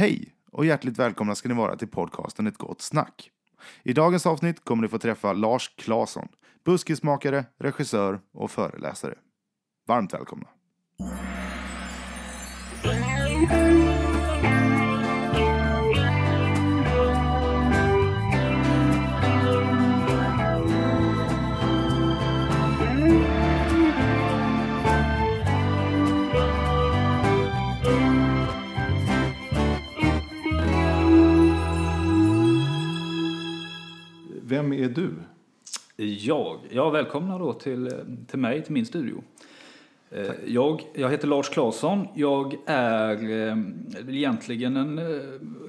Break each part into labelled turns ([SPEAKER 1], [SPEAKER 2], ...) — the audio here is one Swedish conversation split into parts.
[SPEAKER 1] Hej och hjärtligt välkomna ska ni vara till podcasten Ett gott snack. I dagens avsnitt kommer ni få träffa Lars Claesson, buskismakare, regissör och föreläsare. Varmt välkomna.
[SPEAKER 2] Vem är du?
[SPEAKER 3] Jag? Ja, välkomna då till, till mig, till min studio. Eh, Jag, jag heter Lars Claesson. Jag är eh, egentligen en eh,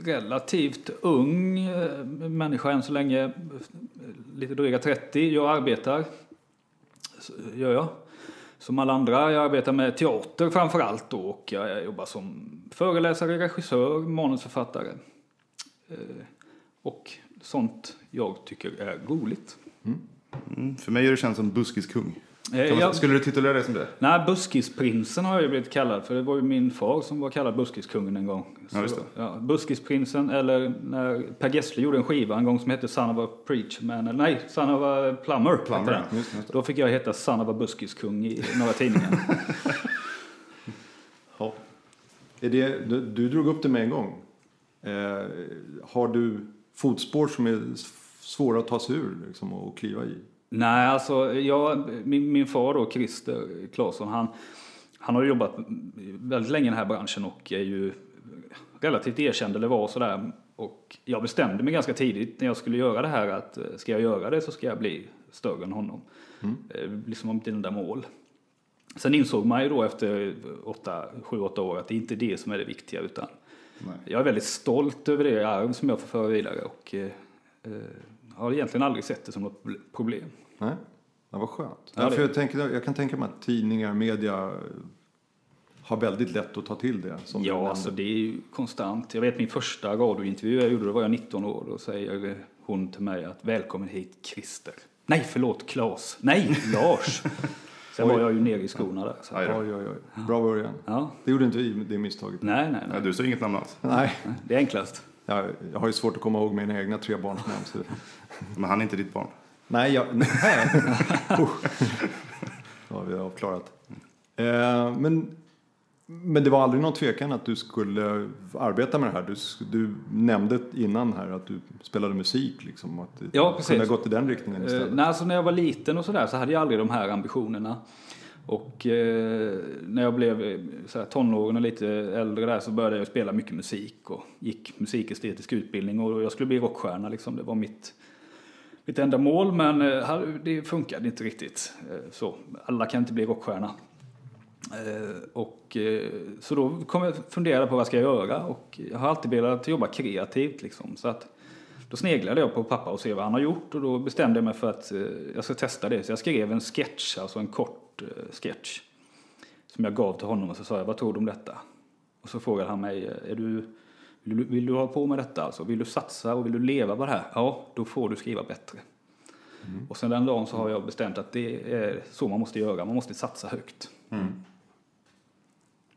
[SPEAKER 3] relativt ung människa än så länge. Lite dryga 30. Jag arbetar, gör jag. Som alla andra. Jag arbetar med teater framför allt då och jag jobbar som föreläsare, regissör, manusförfattare. Och sånt jag tycker är roligt.
[SPEAKER 1] Mm, för mig är du känd som buskiskung.
[SPEAKER 3] Eh, jag-
[SPEAKER 1] Skulle du titulera dig som det?
[SPEAKER 3] Nej, Buskisprinsen har jag blivit kallad för. Det var ju min far som var kallad Buskiskungen en gång. Så,
[SPEAKER 1] Ja, just det.
[SPEAKER 3] Ja, Buskisprinsen, eller när Per Gessle gjorde en skiva en gång som hette Son of a Preachman, eller nej, Son of a Plumber.
[SPEAKER 1] Plumber, ja. Just det, just det.
[SPEAKER 3] Då fick jag heta Son of a Buskiskung i några tidningar.
[SPEAKER 2] Ja. Är det, du, du drog upp det med en gång. Eh, har du fotspår som är svåra att ta sig ur liksom, och kliva i?
[SPEAKER 3] nej, alltså jag, min, min far då, Christer Claesson, han, han har jobbat väldigt länge i den här branschen och är ju relativt erkänd eller var sådär. Och jag bestämde mig ganska tidigt när jag skulle göra det här att eh, ska jag göra det så ska jag bli större än honom. Eh, Liksom om mitt enda mål. Sen insåg man ju då efter åtta, sju, åtta år att det inte är det som är det viktiga utan
[SPEAKER 1] Nej.
[SPEAKER 3] jag är väldigt stolt över det arv som jag får föra vidare och eh, eh, har egentligen aldrig sett det som något problem.
[SPEAKER 2] Nej, det var skönt.
[SPEAKER 3] Ja,
[SPEAKER 2] Ja,
[SPEAKER 3] det-
[SPEAKER 2] för jag, tänker, jag kan tänka mig att tidningar, media eh, har väldigt lätt att ta till det. Som
[SPEAKER 3] Ja, alltså det är ju konstant. Jag vet min första radiointervju jag gjorde, då var jag 19 år. Då säger hon till mig att välkommen hit Christer. Nej, förlåt, Klas. Nej, Lars. Sen var jag ju nere i skorna där. Så.
[SPEAKER 2] Oj, oj, oj. Bra början.
[SPEAKER 3] Ja.
[SPEAKER 2] Det gjorde inte vi, det misstaget.
[SPEAKER 3] Nej, nej,
[SPEAKER 1] Nej,
[SPEAKER 3] nej.
[SPEAKER 1] du sa inget namn alls.
[SPEAKER 2] Nej,
[SPEAKER 3] Det är enklast.
[SPEAKER 2] Jag, jag har ju svårt att komma ihåg mina egna tre barns namn. Så.
[SPEAKER 1] Men han är inte ditt barn.
[SPEAKER 2] Nej, jag, nej. Det har vi avklarat. Eh, men, men det var aldrig någon tvekan att du skulle arbeta med det här. Du, du nämnde innan här att du spelade musik. Liksom, att det
[SPEAKER 3] Ja, precis.
[SPEAKER 2] kunde ha gått i den riktningen
[SPEAKER 3] Eh,
[SPEAKER 2] istället.
[SPEAKER 3] nej, alltså när jag var liten och sådär så hade jag aldrig de här ambitionerna. Och eh, när jag blev eh, så här, tonåring och lite äldre där så började jag spela mycket musik och gick musikestetisk utbildning och jag skulle bli rockstjärna liksom. Det var mitt, mitt enda mål men eh, det funkade inte riktigt. Eh, så, alla kan inte bli rockstjärna. Eh, och, eh, så då kom jag fundera på vad ska jag göra och jag har alltid velat jobba kreativt liksom. Så att då sneglade jag på pappa och se vad han har gjort och då bestämde jag mig för att eh, jag ska testa det. Så jag skrev en sketch, alltså en kort eh, sketch. Som jag gav till honom och så sa jag, vad tror du om detta? Och så frågade han mig, är du, vill, du, vill du ha på med detta alltså? Vill du satsa och vill du leva på det här? Ja, då får du skriva bättre. Och sen den dagen så har jag bestämt att det är så man måste göra, man måste satsa högt.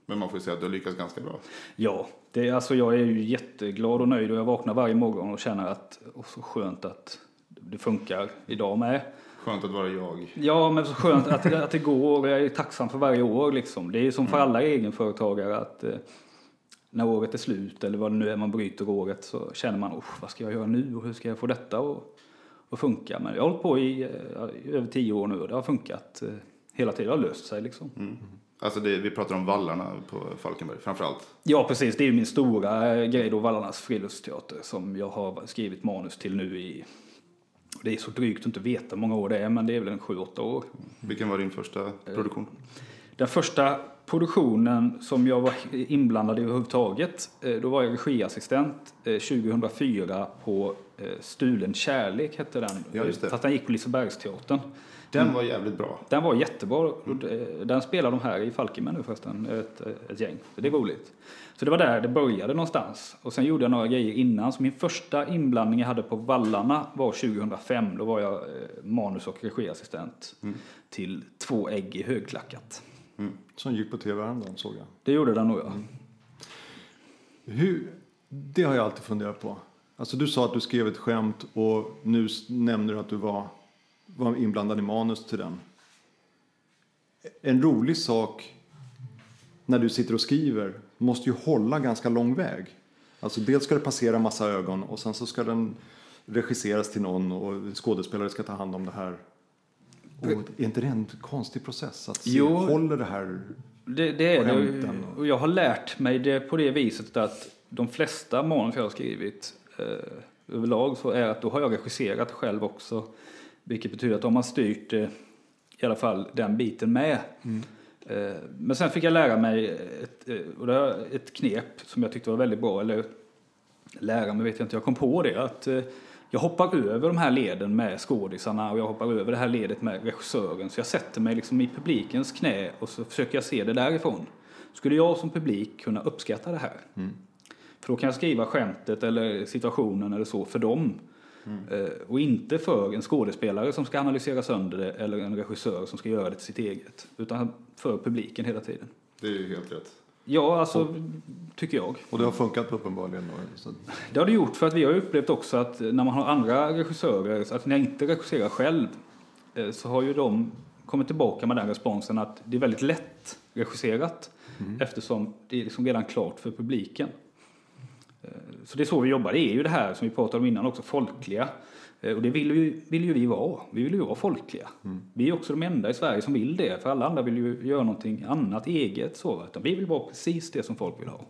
[SPEAKER 1] Men man får ju säga att du har lyckats ganska bra.
[SPEAKER 3] Ja, det, är- alltså jag är ju jätteglad och nöjd och jag vaknar varje morgon och känner att, och så skönt att det funkar idag med.
[SPEAKER 1] Skönt att vara jag.
[SPEAKER 3] Ja, men så skönt att, att det går och jag är tacksam för varje år liksom. Det är som för alla egenföretagare att eh, när året är slut eller vad det nu är man bryter året så känner man, "Usch, vad ska jag göra nu och hur ska jag få detta att att funka? Men jag har hållit på i, eh, över tio år nu och det har funkat eh, hela tiden, det har löst sig liksom.
[SPEAKER 1] Alltså det, vi pratar om vallarna på Falkenberg framförallt.
[SPEAKER 3] Ja, precis. Det är min stora eh, grej då, Vallarnas friluftsteater, som jag har skrivit manus till nu i... Det är så drygt att inte veta hur många år det är, men det är väl en sju, åtta år.
[SPEAKER 1] Vilken var din första produktion?
[SPEAKER 3] Den första produktionen som jag var inblandad i överhuvudtaget, eh, då var jag regiassistent eh, 2004 på eh, Stulen kärlek, hette den.
[SPEAKER 1] Ja.
[SPEAKER 3] Fast den gick på Lisebergsteatern.
[SPEAKER 1] Den var jävligt bra.
[SPEAKER 3] Den var jättebra. och, eh, Den spelar de här i Falkenberg nu förresten, ett, ett gäng. Så det är roligt. Så det var där det började någonstans. Och sen gjorde jag några grejer innan. Så min första inblandning jag hade på Vallarna var 2005. Då var jag eh, manus och regiassistent till Två ägg i högklackat.
[SPEAKER 2] Som gick på tv häromdagen såg jag.
[SPEAKER 3] Det gjorde den nog ja.
[SPEAKER 2] Hur, Det har jag alltid funderat på. Alltså du sa att du skrev ett skämt och nu nämner du att du var, var inblandad i manus till den. En rolig sak när du sitter och skriver måste ju hålla ganska lång väg. Alltså dels ska det passera massa ögon och sen så ska den regisseras till någon och skådespelare ska ta hand om det här. Och är inte det en konstig process? Att se,
[SPEAKER 3] Jo.
[SPEAKER 2] håller det här?
[SPEAKER 3] Det, det är det.
[SPEAKER 2] Och
[SPEAKER 3] jag har lärt mig det på det viset att de flesta manus jag har skrivit eh, överlag så är att då har jag regisserat själv också. Vilket betyder att de har styrt eh, i alla fall den biten med. Eh, men sen fick jag lära mig ett, eh, ett knep som jag tyckte var väldigt bra. Eller lära mig vet jag inte, jag kom på det. Att jag hoppar över de här leden med skådisarna och jag hoppar över det här ledet med regissören. Så jag sätter mig liksom i publikens knä och så försöker jag se det därifrån. Skulle jag som publik kunna uppskatta det här? För då kan jag skriva skämtet eller situationen eller så för dem. Eh, Och inte för en skådespelare som ska analysera sönder det eller en regissör som ska göra det till sitt eget. Utan för publiken hela tiden.
[SPEAKER 1] Det är ju helt rätt.
[SPEAKER 3] Ja, alltså tycker jag.
[SPEAKER 2] Och det har funkat uppenbarligen. Då.
[SPEAKER 3] Det har det gjort för att vi har upplevt också att när man har andra regissörer, så att när jag inte regisserar själv, eh, så har ju de kommit tillbaka med den responsen att det är väldigt lätt regisserat eftersom det är liksom redan klart för publiken. Eh, Så det är så vi jobbar. Det är ju det här som vi pratade om innan också, folkliga. Eh, Och det vill ju, vill ju vi vara. Vi vill ju vara folkliga. Vi är också de enda i Sverige som vill det. För alla andra vill ju göra någonting annat eget. Så, utan vi vill vara precis det som folk vill ha.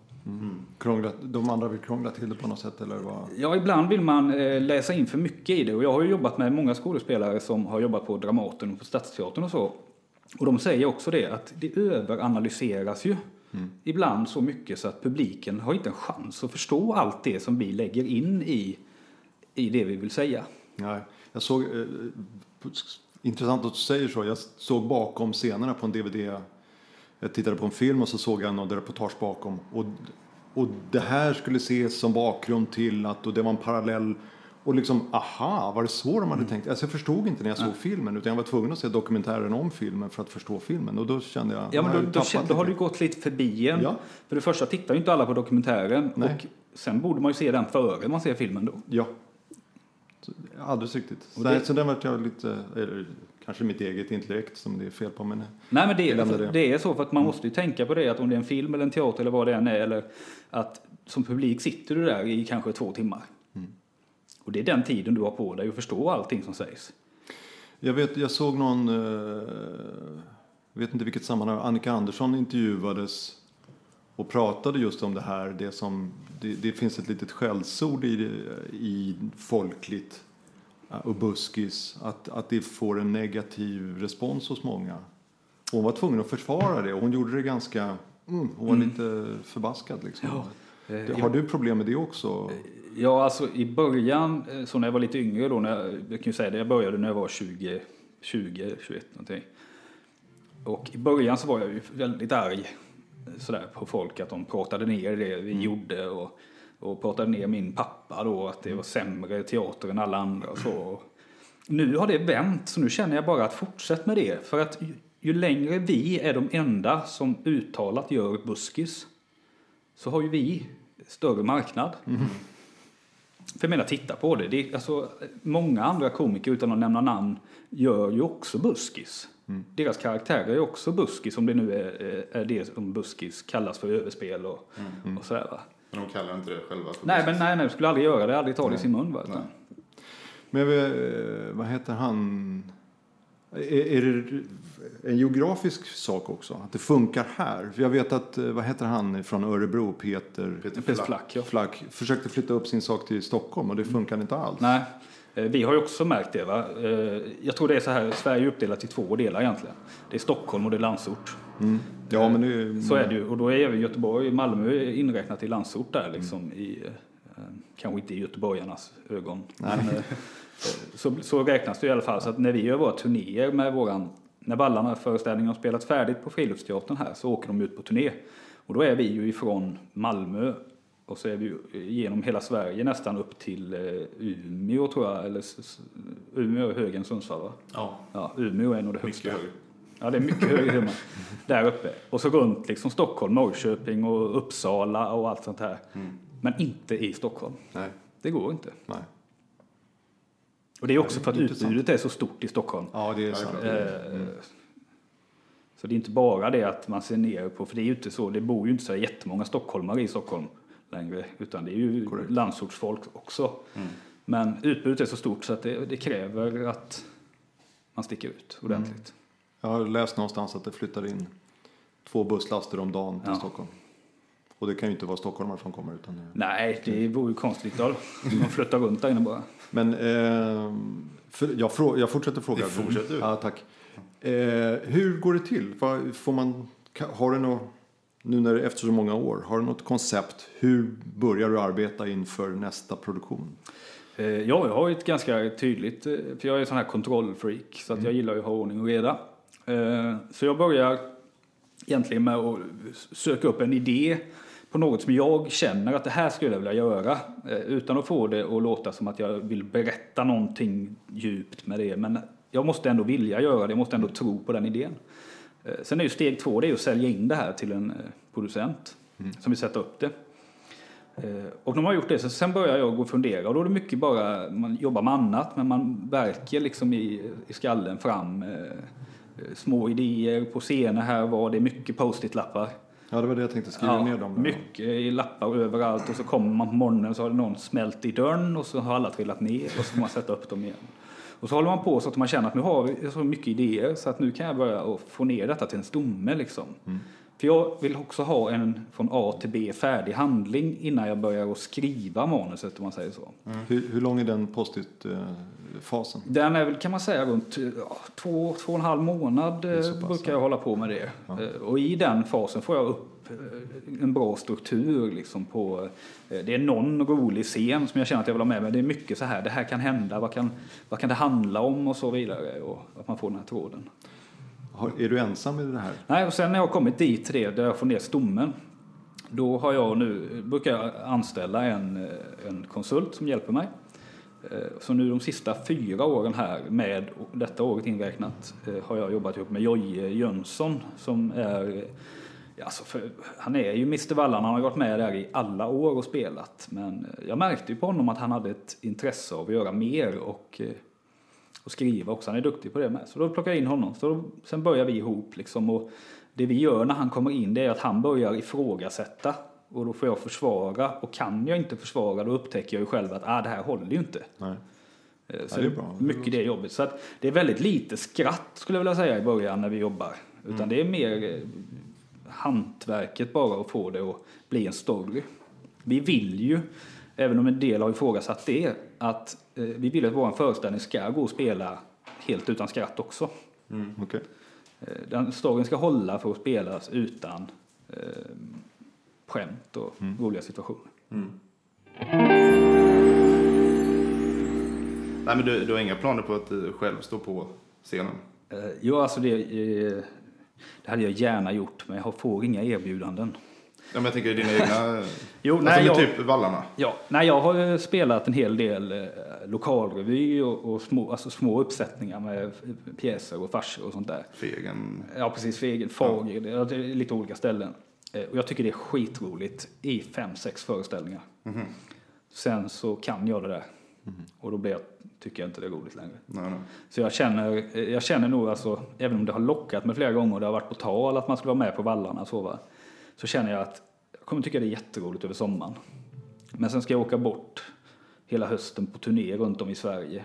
[SPEAKER 2] Krångla, de andra vill krångla till det på något sätt eller vad?
[SPEAKER 3] Ja, ibland vill man eh, läsa in för mycket i det. Och jag har ju jobbat med många skådespelare som har jobbat på Dramaten och på Stadsteatern och så. Och de säger också det, att det överanalyseras ju ibland så mycket så att publiken har inte en chans att förstå allt det som vi lägger in i, i det vi vill säga.
[SPEAKER 2] Nej, jag såg, eh, intressant att du säger så, jag såg bakom scenerna på en DVD. Jag tittade på en film och så såg jag någon reportage bakom. Och, och det här skulle ses som bakgrund till att, och det var en parallell. Och liksom, aha, var det så de hade tänkt? Alltså jag förstod inte när jag såg filmen, utan jag var tvungen att se dokumentären om filmen för att förstå filmen. Och då kände jag,
[SPEAKER 3] Ja, men då, då, känner- då har du gått lite förbi en.
[SPEAKER 2] Ja.
[SPEAKER 3] För det första tittar ju inte alla på dokumentären.
[SPEAKER 2] Nej.
[SPEAKER 3] Och sen borde man ju se den före man ser filmen då.
[SPEAKER 2] Ja. Alldeles riktigt. Så,
[SPEAKER 3] det-
[SPEAKER 2] så den vart jag lite, eller kanske mitt eget intellekt som det är fel på. Men
[SPEAKER 3] Nej men det är,
[SPEAKER 2] lämnar
[SPEAKER 3] det. är så för att man måste ju tänka på det att om det är en film eller en teater eller vad det än är eller att som publik sitter du där i kanske två timmar. Och det är den tiden du har på dig att förstå allting som sägs.
[SPEAKER 2] Jag, vet, jag såg någon, eh, vet inte vilket sammanhang, Annika Andersson intervjuades och pratade just om det här. Det, som, det, det finns ett litet skällsord i, i folkligt eh, och buskis. Att, att det får en negativ respons hos många. Hon var tvungen att försvara det och hon gjorde det ganska, mm, hon var lite förbaskad liksom.
[SPEAKER 3] Eh,
[SPEAKER 2] Det- Har du problem med det också?
[SPEAKER 3] Ja, alltså i början, eh, så när jag var lite yngre då, när jag, jag kan ju säga det, jag började när jag var 20, 20 21 någonting. Och i början så var jag ju väldigt arg sådär på folk att de pratade ner det vi gjorde och, och pratade ner min pappa då, att det var sämre teater än alla andra och så. Och nu har det vänt, så nu känner jag bara att fortsätt med det. För att ju, ju längre vi är de enda som uttalat gör buskis, så har ju vi större marknad. För jag menar, titta på det. det är, alltså, många andra komiker, utan att nämna namn, gör ju också buskis. Deras karaktärer är också buskis, om det nu är, är det som buskis kallas för överspel och, och sådär. Va?
[SPEAKER 1] Men de kallar inte det själva för
[SPEAKER 3] Nej,
[SPEAKER 1] business.
[SPEAKER 3] men nej, nej, de skulle aldrig göra det, aldrig ta det i sin mun. Va?
[SPEAKER 2] Men eh, vad heter han? Är, det en geografisk sak också? Att det funkar här? För jag vet att, eh, vad heter han från Örebro, Peter,
[SPEAKER 1] Peter Flack.
[SPEAKER 3] Flack, ja.
[SPEAKER 2] Flack, försökte flytta upp sin sak till Stockholm och det funkar inte alls.
[SPEAKER 3] Nej, eh, vi har ju också märkt det. Va? Eh, Jag tror det är så här, Sverige är uppdelat i två delar egentligen. Det är Stockholm och det är Landsort.
[SPEAKER 2] Ja, men det
[SPEAKER 3] Så är det ju. Och då är även Göteborg, Malmö inräknat i landsort där liksom. I, eh, kanske inte i göteborgarnas ögon. Men, eh, så, så räknas det i alla fall. Så att när vi gör våra turnéer med våran, när Vallarna föreställningen har spelat färdigt på Friluftsteatern här så åker de ut på turné. Och då är vi ju ifrån Malmö och så är vi genom hela Sverige nästan upp till eh, Umeå tror jag. Eller Umeå är högre än Sundsvall va?
[SPEAKER 1] Ja,
[SPEAKER 3] Ja, Umeå är nog det högsta.
[SPEAKER 1] mycket högre.
[SPEAKER 3] Ja, det är mycket högre hemma. Där uppe. Och så runt liksom Stockholm, Norrköping och Uppsala och allt sånt här. Men inte i Stockholm.
[SPEAKER 2] Nej.
[SPEAKER 3] Det går inte.
[SPEAKER 2] Nej.
[SPEAKER 3] Och det är också
[SPEAKER 2] Ja,
[SPEAKER 3] för att
[SPEAKER 2] intressant.
[SPEAKER 3] utbudet är så stort i Stockholm.
[SPEAKER 2] Ja, det är sant.
[SPEAKER 3] Eh, Så det är inte bara det att man ser ner på, för det är ju inte så, det bor ju inte så jättemånga stockholmare i Stockholm längre, utan det är ju
[SPEAKER 2] Korrekt.
[SPEAKER 3] landsortsfolk också. Men utbudet är så stort så att det, det kräver att man sticker ut ordentligt.
[SPEAKER 2] Jag har läst någonstans att det flyttar in två busslaster om dagen till
[SPEAKER 3] Ja.
[SPEAKER 2] Stockholm. Och det kan ju inte vara stockholmare som kommer utan.
[SPEAKER 3] Nej, det vore ju konstigt då. De flyttar runt där inne bara.
[SPEAKER 2] Men eh, för, jag, frå, jag fortsätter fråga.
[SPEAKER 1] Fortsätter.
[SPEAKER 2] Ja, tack. Eh, hur går det till? Får man, har du något, nu när, efter så många år, har du något koncept? Hur börjar du arbeta inför nästa produktion?
[SPEAKER 3] Eh, Ja, jag har ju ett ganska tydligt, eh, för jag är sån här kontrollfreak, så att jag gillar ju att ha ordning och reda. Eh, Så jag börjar egentligen med att söka upp en idé på något som jag känner att det här skulle jag vilja göra. eh, Utan att få det att låta som att jag vill berätta någonting djupt med det. Men jag måste ändå vilja göra det, jag måste ändå tro på den idén. Eh, Sen är ju steg två, det är att sälja in det här till en eh, producent som vill sätta upp det. Och när man har gjort det så sen börjar jag gå och fundera och då är det mycket bara, man jobbar med annat men man verkar liksom i, i skallen fram eh, små idéer på scener här och var, det är mycket post-it-lappar.
[SPEAKER 2] Ja, det var det jag tänkte skriva ner dem.
[SPEAKER 3] mycket i lappar överallt och så kommer man på morgonen så har någon smält i dörren och så har alla trillat ner och så får man sätta upp dem igen. Och så håller man på så att man känner att nu har vi så mycket idéer så att nu kan jag börja få ner detta till en stomme liksom. För jag vill också ha en från A till B färdig handling innan jag börjar skriva manuset om man säger så.
[SPEAKER 2] Hur, hur lång är den post-it-fasen?
[SPEAKER 3] Den är väl kan man säga runt ja, två, två och en halv månad eh, brukar jag hålla på med det. Eh, Och i den fasen får jag upp eh, en bra struktur liksom på, det är någon rolig scen som jag känner att jag vill ha med mig. Det är mycket så här, det här kan hända, vad kan, vad kan det handla om och så vidare. Och att man får den här tråden.
[SPEAKER 2] Är du ensam i det här?
[SPEAKER 3] Nej, och sen när jag har kommit dit till det, där jag får ner stommen, då har jag nu, brukar jag anställa en, eh, en konsult som hjälper mig. Eh, så nu de sista fyra åren här, med detta året inräknat, eh, har jag jobbat ihop med Jojje Jönsson som är Alltså för, han är ju Mr Vallan, han har varit med där i alla år och spelat. Men jag märkte ju på honom att han hade ett intresse av att göra mer och, och skriva också. Han är duktig på det med. Så då plockar jag in honom. Så då, sen börjar vi ihop liksom. Och det vi gör när han kommer in det är att han börjar ifrågasätta. Och då får jag försvara. Och kan jag inte försvara då upptäcker jag ju själv att ah, det här håller ju inte.
[SPEAKER 2] Nej.
[SPEAKER 3] Eh, Så
[SPEAKER 2] Ja, det är bra.
[SPEAKER 3] mycket det jobbet. Så att det är väldigt lite skratt skulle jag vilja säga i början när vi jobbar. Utan
[SPEAKER 2] Mm.
[SPEAKER 3] det är mer eh, hantverket bara att få det att bli en story. Vi vill ju, även om en del har ifrågasatt det, att eh, vi vill att vår föreställning ska gå och spela helt utan skratt också.
[SPEAKER 2] Okej.
[SPEAKER 3] Eh, Den storyn ska hålla för att spelas utan eh, skämt och
[SPEAKER 2] Mm.
[SPEAKER 3] roliga situationer.
[SPEAKER 1] Nej, men du, du har inga planer på att eh, själv stå på scenen?
[SPEAKER 3] Eh, Jo, alltså det, eh, det hade jag gärna gjort, men jag får inga erbjudanden.
[SPEAKER 1] Ja, men jag tänker dina egna...
[SPEAKER 3] Jo,
[SPEAKER 1] alltså
[SPEAKER 3] nej, jag,
[SPEAKER 1] typ Vallarna?
[SPEAKER 3] ja, nej, jag har spelat en hel del eh, lokalrevy och, och små, alltså små uppsättningar med pjäser och farser och sånt där.
[SPEAKER 1] Fegen?
[SPEAKER 3] Ja, precis. Fegen, Fager, det är lite olika ställen. Eh, Och jag tycker det är skitroligt i fem, sex föreställningar. Sen så kan jag det där. Och då blir jag, tycker jag inte det är roligt längre.
[SPEAKER 1] Nej, nej.
[SPEAKER 3] Så jag känner, eh, jag känner nog alltså, även om det har lockat mig flera gånger och det har varit på tal att man skulle vara med på vallarna och så va. Så känner jag att jag kommer tycka det är jätteroligt över sommaren. Men sen ska jag åka bort hela hösten på turné runt om i Sverige.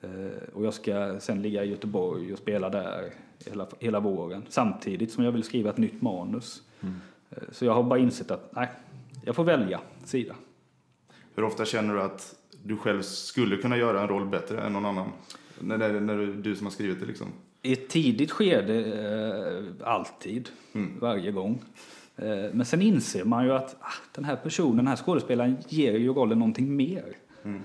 [SPEAKER 3] Eh, Och jag ska sen ligga i Göteborg och spela där hela, hela våren. Samtidigt som jag vill skriva ett nytt manus. Eh, Så jag har bara insett att nej, jag får välja sida.
[SPEAKER 1] Hur ofta känner du att du själv skulle kunna göra en roll bättre än någon annan? När, när, när du, du som har skrivit det liksom?
[SPEAKER 3] I ett tidigt skede, eh, alltid,
[SPEAKER 1] Mm.
[SPEAKER 3] varje gång. Eh, men sen inser man ju att ah, den här personen, den här skådespelaren, ger ju rollen någonting mer.
[SPEAKER 1] Mm.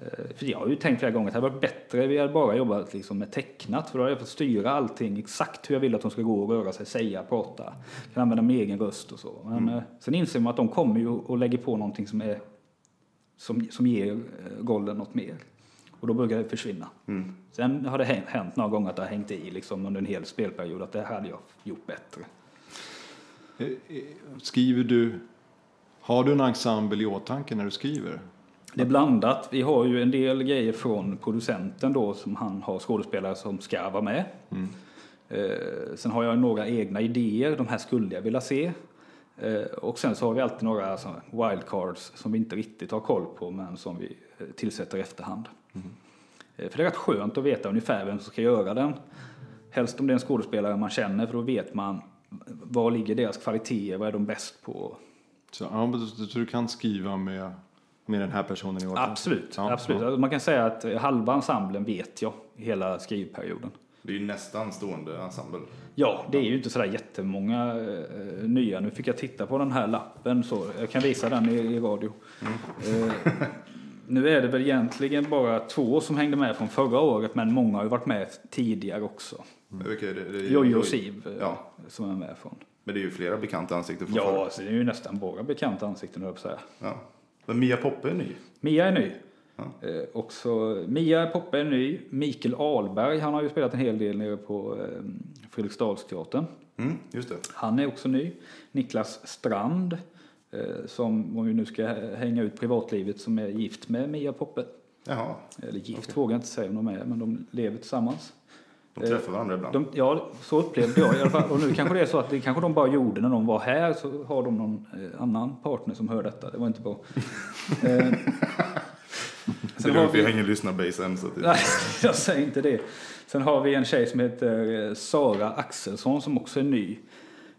[SPEAKER 3] Eh, för jag har ju tänkt flera gånger att det hade varit bättre vi hade bara jobbat liksom med tecknat. För då hade jag fått styra allting exakt hur jag vill att de ska gå och röra sig, säga, prata. Kan använda min egen röst och så. Men
[SPEAKER 1] Mm.
[SPEAKER 3] eh, sen inser man att de kommer ju och lägger på någonting som, är, som, som ger eh, rollen något mer. Och då brukar det försvinna.
[SPEAKER 1] Mm.
[SPEAKER 3] Sen har det hänt, några gånger att det har hängt i liksom under en hel spelperiod att det hade jag gjort bättre.
[SPEAKER 2] Eh, eh, Skriver du, Har du en ensemble i åtanke när du skriver?
[SPEAKER 3] Det är blandat. Vi har ju en del grejer från producenten då som han har skådespelare som ska vara med. Eh, sen har jag några egna idéer, de här skulle jag vilja se. Eh, och sen så har vi alltid några alltså, wildcards som vi inte riktigt har koll på men som vi tillsätter i efterhand. Eh, för det är rätt skönt att veta ungefär vem som ska göra den. Helst om det är en skådespelare man känner för då vet man var ligger deras kvaliteter, vad är de bäst på.
[SPEAKER 2] Så, ja, du kan skriva med, med den här personen i åtanke?
[SPEAKER 3] Absolut,
[SPEAKER 2] Ja,
[SPEAKER 3] absolut.
[SPEAKER 2] ja.
[SPEAKER 3] Alltså, Man kan säga att halva ensemblen vet jag hela skrivperioden.
[SPEAKER 1] Det är ju nästan stående ensemble.
[SPEAKER 3] Ja, det är ju inte sådär jättemånga eh, nya. Nu fick jag titta på den här lappen så jag kan visa den i, i radio. Eh, nu är det väl egentligen bara två som hängde med från förra året men många har ju varit med tidigare också.
[SPEAKER 1] Vilka är det? det är
[SPEAKER 3] Jojje och Siv eh,
[SPEAKER 1] Ja.
[SPEAKER 3] som är med från.
[SPEAKER 1] Men det är ju flera bekanta ansikten från
[SPEAKER 3] Ja, alltså, det är ju nästan bara bekanta ansikten höll jag säga.
[SPEAKER 1] ja. Men Mia Poppe är ny.
[SPEAKER 3] Mia är ny.
[SPEAKER 1] Ja.
[SPEAKER 3] Eh, också, Mia Poppe är ny. Mikael Ahlberg, han har ju spelat en hel del nere på eh, Fredriksdalsteatern.
[SPEAKER 1] Mm, just det.
[SPEAKER 3] Han är också ny. Niklas Strand, som om vi nu ska hänga ut privatlivet, som är gift med Mia Poppe.
[SPEAKER 1] Jaha,
[SPEAKER 3] Eller gift vågar jag inte säga om de är, men de lever tillsammans.
[SPEAKER 1] de träffar varandra ibland.
[SPEAKER 3] De, ja, så upplevde jag i alla fall. Och nu kanske det är så att det kanske de bara gjorde när de var här, så har de någon eh, annan partner som hör detta. Det var inte bra. Eh,
[SPEAKER 1] det
[SPEAKER 3] sen
[SPEAKER 1] är
[SPEAKER 3] har
[SPEAKER 1] därför
[SPEAKER 3] vi-
[SPEAKER 1] jag hänger lyssnarbase än. Så att det...
[SPEAKER 3] Nej, jag säger inte det. Sen har vi en tjej som heter eh, Sara Axelsson som också är ny.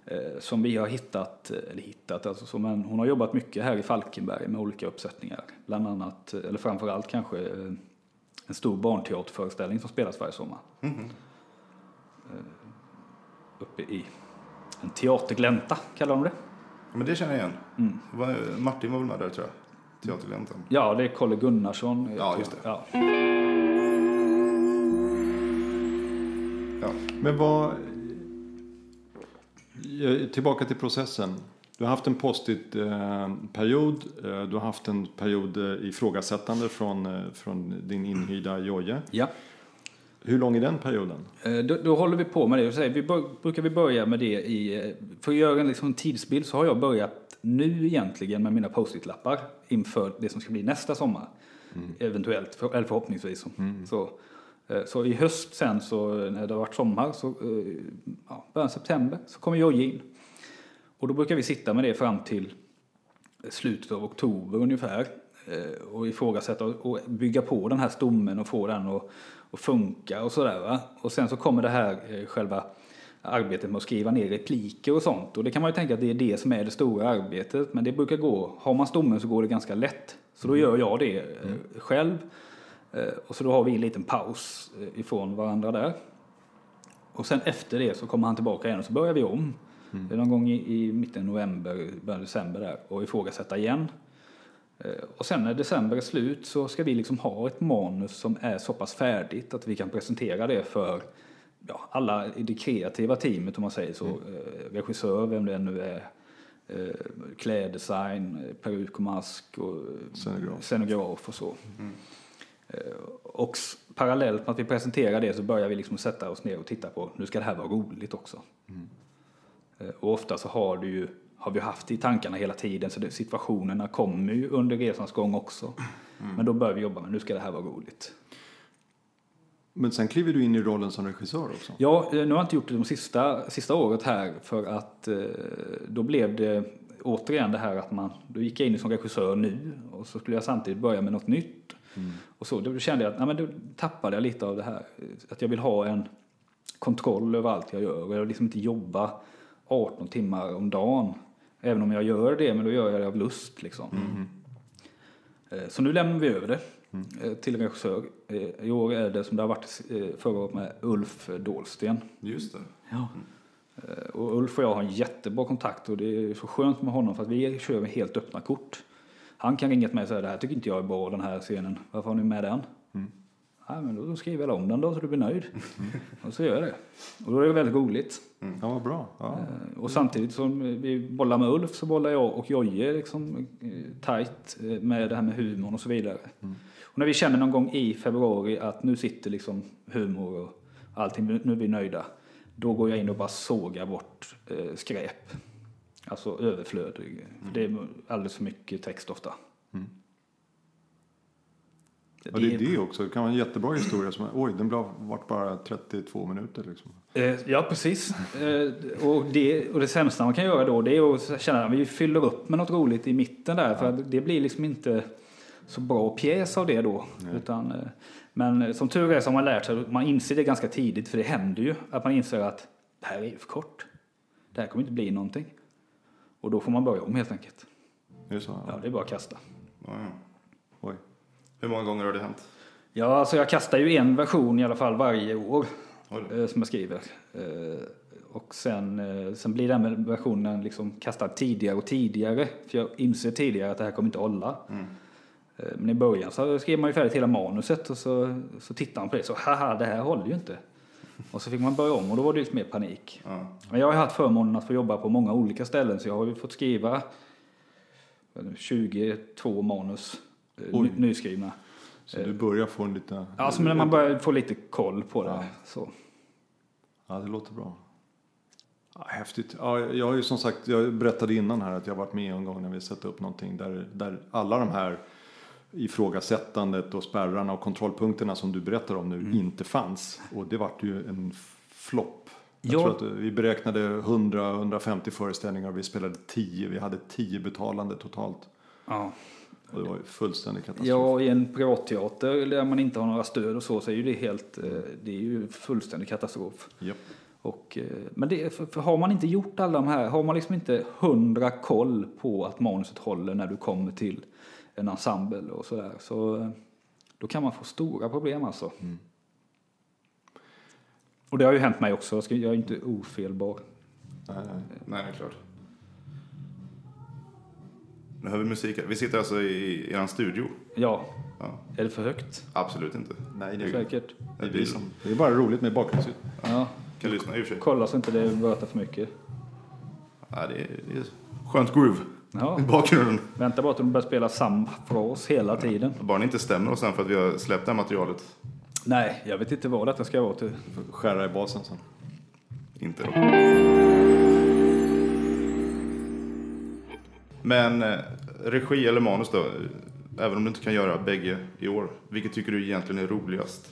[SPEAKER 3] Eh, Som vi har hittat, eller hittat, alltså som en, hon har jobbat mycket här i Falkenberg med olika uppsättningar. Bland annat, eh, eller framförallt kanske eh, en stor barnteaterföreställning som spelas varje sommar. Eh, Uppe i en teaterglänta kallar de det.
[SPEAKER 1] Ja, Men det känner jag igen.
[SPEAKER 3] Mm.
[SPEAKER 1] Var- Martin var väl med där tror jag. Teatergläntan.
[SPEAKER 3] Ja, det är Kalle Gunnarsson.
[SPEAKER 1] Ja, just det.
[SPEAKER 3] Ja.
[SPEAKER 1] Ja.
[SPEAKER 2] Men vad... eh, Tillbaka till processen. Du har haft en post-it-period. Du har haft en period eh, ifrågasättande från, eh, från din inhyrda Joje.
[SPEAKER 3] ja.
[SPEAKER 2] Hur lång är den perioden?
[SPEAKER 3] Eh, Då, då håller vi på med det. Så Vi bör, brukar vi börja med det i... eh, För att göra en liksom tidsbild så har jag börjat nu egentligen med mina post-it-lappar inför det som ska bli nästa sommar. Eventuellt, för, eller förhoppningsvis. Så, eh, så i höst sen så när det har varit sommar, så eh, ja, början september, så kommer Jojje in. Och då brukar vi sitta med det fram till slutet av oktober ungefär eh, och ifrågasätta och bygga på den här stommen och få den att, att funka och sådär. Och sen så kommer det här eh, själva arbetet med att skriva ner repliker och sånt. Och det kan man ju tänka att det är det som är det stora arbetet. Men det brukar gå, har man stommen så går det ganska lätt. Så då gör jag det eh, själv. Eh, Och så då har vi en liten paus eh, ifrån varandra där. Och sen efter det så kommer han tillbaka igen och så börjar vi om. Det är någon gång i, i mitten november, början december där och ifrågasätta igen. Eh, Och sen när december är slut så ska vi liksom ha ett manus som är så pass färdigt att vi kan presentera det för ja, alla i det kreativa teamet om man säger så. Eh, Regissör, vem det nu är. Kläddesign, peruk och mask och
[SPEAKER 2] Scenograf.
[SPEAKER 3] scenograf och så. Eh, Och s- parallellt med att vi presenterar det så börjar vi liksom sätta oss ner och titta på, nu ska det här vara roligt också. Eh, Och ofta så har, du ju, har vi haft det i tankarna hela tiden så det, situationerna kommer ju under resans gång också. Men då börjar vi jobba med, nu ska det här vara roligt.
[SPEAKER 2] Men sen kliver du in i rollen som regissör också.
[SPEAKER 3] Ja, eh, nu har jag inte gjort det de sista, sista året här för att eh, då blev det återigen det här att man, då gick jag in som regissör nu och så skulle jag samtidigt börja med något nytt. Och så, då kände jag att nej, men då tappade jag lite av det här. eh, Att jag vill ha en kontroll över allt jag gör och jag vill liksom inte jobba 18 timmar om dagen. Även om jag gör det, men då gör jag det av lust liksom. Eh, Så nu lämnar vi över det eh, till en regissör. I år är det som det har varit förra året med Ulf Dålsten.
[SPEAKER 1] Just det.
[SPEAKER 3] Ja. Eh, Och Ulf och jag har en jättebra kontakt och det är så skönt med honom för att vi kör med helt öppna kort. Han kan ringa till mig och säga det här tycker inte jag är bra den här scenen. Varför har ni med den? Nej, men då skriver jag om den då så du blir nöjd. Och så gör jag det. Och då är det väldigt roligt.
[SPEAKER 2] Ja, vad bra. Ja.
[SPEAKER 3] Eh, Och samtidigt som vi bollar med Ulf så bollar jag och Jojje liksom eh, tajt eh, med det här med humorn och så vidare. Och när vi känner någon gång i februari att nu sitter liksom humor och allting, nu är vi nöjda. Då går jag in och bara sågar bort skräp. Alltså överflödig. För det är alldeles för mycket text ofta.
[SPEAKER 2] Ja, det är det också. Det kan vara en jättebra historia som oj, den blev vart bara 32 minuter liksom.
[SPEAKER 3] Eh, Ja, precis. Eh, Och det, och det sämsta man kan göra då det är att känna att vi fyller upp med något roligt i mitten där. För att det blir liksom inte så bra pjäs av det då. Utan, eh, men som tur är så har man lärt sig, man inser det ganska tidigt, för det händer ju, att man inser att det här är ju för kort. Det här kommer inte bli någonting. Och då får man börja om helt enkelt.
[SPEAKER 2] Är det så?
[SPEAKER 3] Ja, det är bara att kasta.
[SPEAKER 1] Ja, ja.
[SPEAKER 2] Oj.
[SPEAKER 1] Hur många gånger har det hänt?
[SPEAKER 3] Ja, alltså jag kastar ju en version i alla fall varje år
[SPEAKER 1] Oj
[SPEAKER 3] eh, som jag skriver. Eh, och sen, eh, sen blir den versionen liksom kastad tidigare och tidigare. För jag inser tidigare att det här kommer inte hålla. Eh, men i början så skrev man ju färdigt hela manuset och så, så tittar man på det så haha, det här håller ju inte. Och så fick man börja om och då var det lite mer panik.
[SPEAKER 1] Ja.
[SPEAKER 3] Men jag har haft förmånen att få jobba på många olika ställen så jag har ju fått skriva 22 manus eh,
[SPEAKER 2] Oj.
[SPEAKER 3] ny- nyskrivna.
[SPEAKER 2] Så du börjar få en liten...
[SPEAKER 3] Alltså när man börjar få lite koll på det.
[SPEAKER 2] Ja.
[SPEAKER 3] Så.
[SPEAKER 2] Ja, det låter bra. Häftigt. Ja, jag har ju som sagt, jag berättade innan här att jag varit med en gång när vi satte upp någonting där, där alla de här ifrågasättandet och spärrarna och kontrollpunkterna som du berättar om nu inte fanns. Och det vart ju en flopp. Jag
[SPEAKER 3] Ja.
[SPEAKER 2] tror att vi beräknade 100-150 föreställningar och vi spelade 10. Vi hade 10 betalande totalt.
[SPEAKER 3] Ja.
[SPEAKER 2] Och det var ju fullständig katastrof.
[SPEAKER 3] ja, i en privatteater där man inte har några stöd och så, så är ju det helt, eh, det är ju fullständig katastrof.
[SPEAKER 2] Japp.
[SPEAKER 3] Och, eh, men det, för har man inte gjort alla de här, har man liksom inte hundra koll på att manuset håller när du kommer till en ensemble och sådär, så eh, då kan man få stora problem alltså.
[SPEAKER 2] Mm.
[SPEAKER 3] Och det har ju hänt mig också, jag är inte ofelbar.
[SPEAKER 2] Nej, nej.
[SPEAKER 1] Nej, det är klart. Nu hör vi musik. Vi sitter alltså i er studio.
[SPEAKER 3] Ja,
[SPEAKER 1] Ja,
[SPEAKER 3] är det för högt?
[SPEAKER 1] absolut inte.
[SPEAKER 2] nej det, är,
[SPEAKER 3] Säkert.
[SPEAKER 2] det, är som, det är bara roligt med bakgrundsljud.
[SPEAKER 3] Ja,
[SPEAKER 1] Kan lyssna i och för sig.
[SPEAKER 3] kolla så inte det vötar för mycket.
[SPEAKER 1] Ja, det, är, det är skönt groove
[SPEAKER 3] Ja.
[SPEAKER 1] i bakgrunden.
[SPEAKER 3] Vänta bara till de börjar spela samma fras hela tiden.
[SPEAKER 1] Bara det inte stämmer och sen för att vi har släppt det här materialet.
[SPEAKER 3] Nej, jag vet inte vad detta ska vara till.
[SPEAKER 2] Skära i basen sen.
[SPEAKER 1] Inte då. Men eh, regi eller manus då? Även om du inte kan göra bägge i år. Vilket tycker du egentligen är roligast?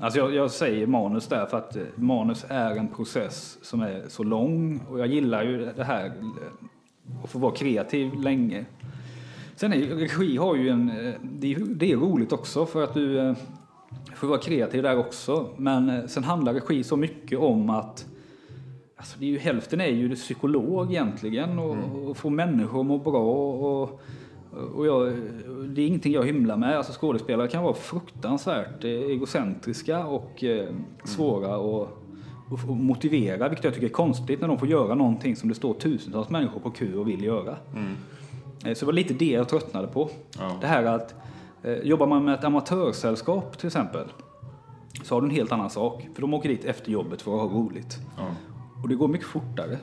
[SPEAKER 3] Alltså jag, jag säger manus där för att eh, manus är en process som är så lång och jag gillar ju det här att få vara kreativ länge. Sen är regi har ju en, eh, det är, det är roligt också för att du eh, får vara kreativ där också. Men eh, sen handlar regi så mycket om att Alltså det är ju, hälften är ju psykolog egentligen och, och få människor att må bra. Och, och jag, det är ingenting jag hymlar med. Alltså skådespelare kan vara fruktansvärt egocentriska och eh, svåra att att- att motivera, vilket jag tycker är konstigt när de får göra någonting som det står tusentals människor på kö och vill göra. Eh, Så det var lite det jag tröttnade på.
[SPEAKER 1] Ja.
[SPEAKER 3] Det här att eh, jobbar man med ett amatörsällskap till exempel så har du en helt annan sak. För de åker dit efter jobbet för att ha roligt.
[SPEAKER 1] Ja.
[SPEAKER 3] Och det går mycket fortare.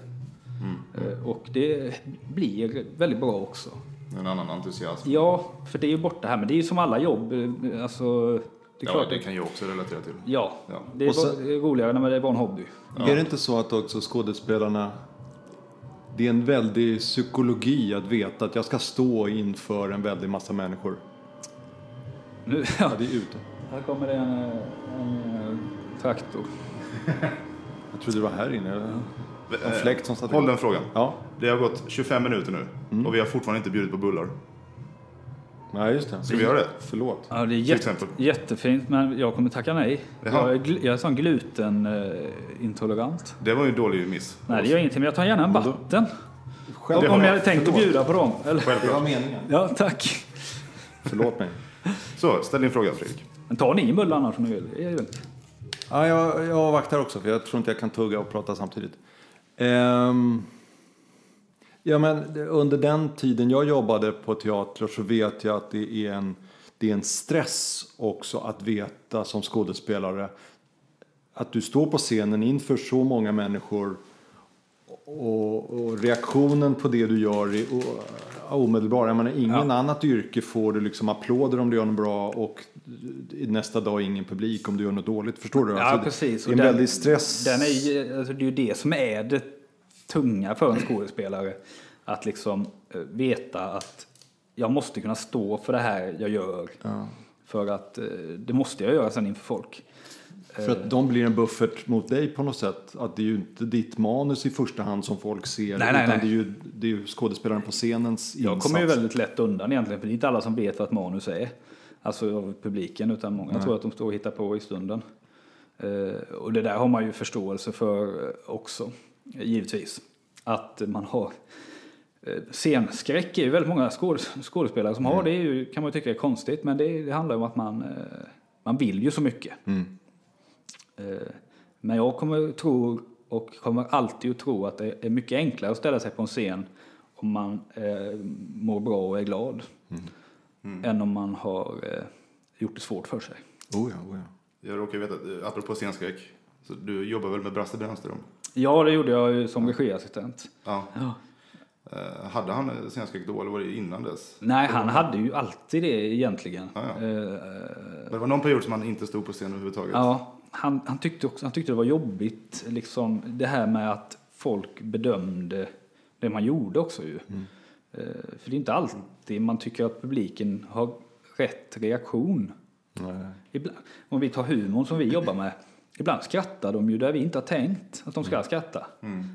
[SPEAKER 3] Eh, Och det blir väldigt bra också.
[SPEAKER 1] En annan entusiasm.
[SPEAKER 3] Ja, för det är ju borta här. Men det är ju som alla jobb. Alltså, det är
[SPEAKER 1] Ja,
[SPEAKER 3] klart.
[SPEAKER 1] det kan jag också relatera till.
[SPEAKER 3] Ja,
[SPEAKER 1] Ja.
[SPEAKER 3] det är, bara- det är roligare när det var en hobby.
[SPEAKER 2] Är det inte så att också skådespelarna det är en väldig psykologi att veta att jag ska stå inför en väldig massa människor.
[SPEAKER 3] Nu, ja,
[SPEAKER 2] Ja, det är ute.
[SPEAKER 3] här kommer det en, eh, en, eh, traktor.
[SPEAKER 2] Jag trodde det var här inne. En fläkt som satt
[SPEAKER 1] Håll
[SPEAKER 2] igång.
[SPEAKER 1] den frågan.
[SPEAKER 2] Ja,
[SPEAKER 1] Det har gått 25 minuter nu och vi har fortfarande inte bjudit på bullar.
[SPEAKER 2] Nej just det.
[SPEAKER 1] Ska vi göra det?
[SPEAKER 2] Förlåt.
[SPEAKER 3] Ja, det är jätte,
[SPEAKER 1] exempel.
[SPEAKER 3] jättefint, men jag kommer tacka nej.
[SPEAKER 1] Jaha.
[SPEAKER 3] Jag är, gl- jag är sån glutenintolerant.
[SPEAKER 1] Det var ju en dålig miss.
[SPEAKER 3] Nej, det gör ingenting, men jag tar gärna en vatten. Om,
[SPEAKER 1] Det
[SPEAKER 3] om
[SPEAKER 1] har
[SPEAKER 3] jag hade tänkt att bjuda på dem. Eller?
[SPEAKER 2] Det var
[SPEAKER 1] Självklart.
[SPEAKER 2] meningen.
[SPEAKER 3] Ja, tack.
[SPEAKER 2] Förlåt mig.
[SPEAKER 1] Så, ställ din fråga Fredrik.
[SPEAKER 3] Men ta ni en bulle annars om ni vill.
[SPEAKER 2] Ja, jag, jag avvaktar också för jag tror inte jag kan tugga och prata samtidigt. Ehm, ja, men under den tiden jag jobbade på teater så vet jag att det är en, det är en stress också att veta som skådespelare att du står på scenen inför så många människor och, och reaktionen på det du gör är omedelbar. Jag menar, ingen annat yrke får du liksom applåder om du gör något bra och nästa dag ingen publik om du gör något dåligt. Förstår du?
[SPEAKER 3] Ja,
[SPEAKER 2] Alltså,
[SPEAKER 3] precis.
[SPEAKER 2] Det är
[SPEAKER 3] Och
[SPEAKER 2] en
[SPEAKER 3] den-
[SPEAKER 2] väldig stress.
[SPEAKER 3] Den är, alltså, det är ju det som är det tunga för en skådespelare att liksom eh, veta att jag måste kunna stå för det här jag gör.
[SPEAKER 2] Ja.
[SPEAKER 3] För att eh, det måste jag göra sen inför folk.
[SPEAKER 2] För att de blir en buffert mot dig på något sätt. Att det är ju inte ditt manus i första hand som folk ser.
[SPEAKER 3] Nej, nej,
[SPEAKER 2] utan
[SPEAKER 3] nej.
[SPEAKER 2] det är ju, det är ju skådespelaren på scenens
[SPEAKER 3] Jag
[SPEAKER 2] insats.
[SPEAKER 3] kommer ju väldigt lätt undan egentligen, för det är inte alla som vet vad ett manus är. Alltså av publiken, utan många tror att de står och hittar på i stunden. Eh, och det där har man ju förståelse för eh, också, givetvis. Att man har eh, Scenskräck är ju väldigt många skåd- skådespelare som har. Det är ju, kan man ju tycka är konstigt, men det, det handlar om att man, eh, man vill ju så mycket.
[SPEAKER 2] Mm.
[SPEAKER 3] Eh, Men jag kommer tro och kommer alltid att tro att det är mycket enklare att ställa sig på en scen om man eh, mår bra och är glad. Än om man har eh, gjort det svårt för sig.
[SPEAKER 2] Oh ja, oh ja.
[SPEAKER 1] Jag råkar veta, apropå scenskräck, så du jobbar väl med Brasse Brännström?
[SPEAKER 3] Ja, det gjorde jag ju som regiassistent.
[SPEAKER 1] Ja.
[SPEAKER 3] Ja.
[SPEAKER 1] Eh, hade han eh, scenskräck då eller var det innan dess?
[SPEAKER 3] Nej, han hade ju alltid det egentligen.
[SPEAKER 1] Ja, ja.
[SPEAKER 3] Eh,
[SPEAKER 1] Men Det var någon period som han inte stod på scen överhuvudtaget.
[SPEAKER 3] Ja, han, han, tyckte också, han tyckte det var jobbigt, liksom, det här med att folk bedömde det man gjorde också ju. Eh, För det är inte alltid man tycker att publiken har rätt reaktion.
[SPEAKER 2] Nej.
[SPEAKER 3] Ibland, om vi tar humorn som vi jobbar med, ibland skrattar de ju där vi inte har tänkt att de ska skratta.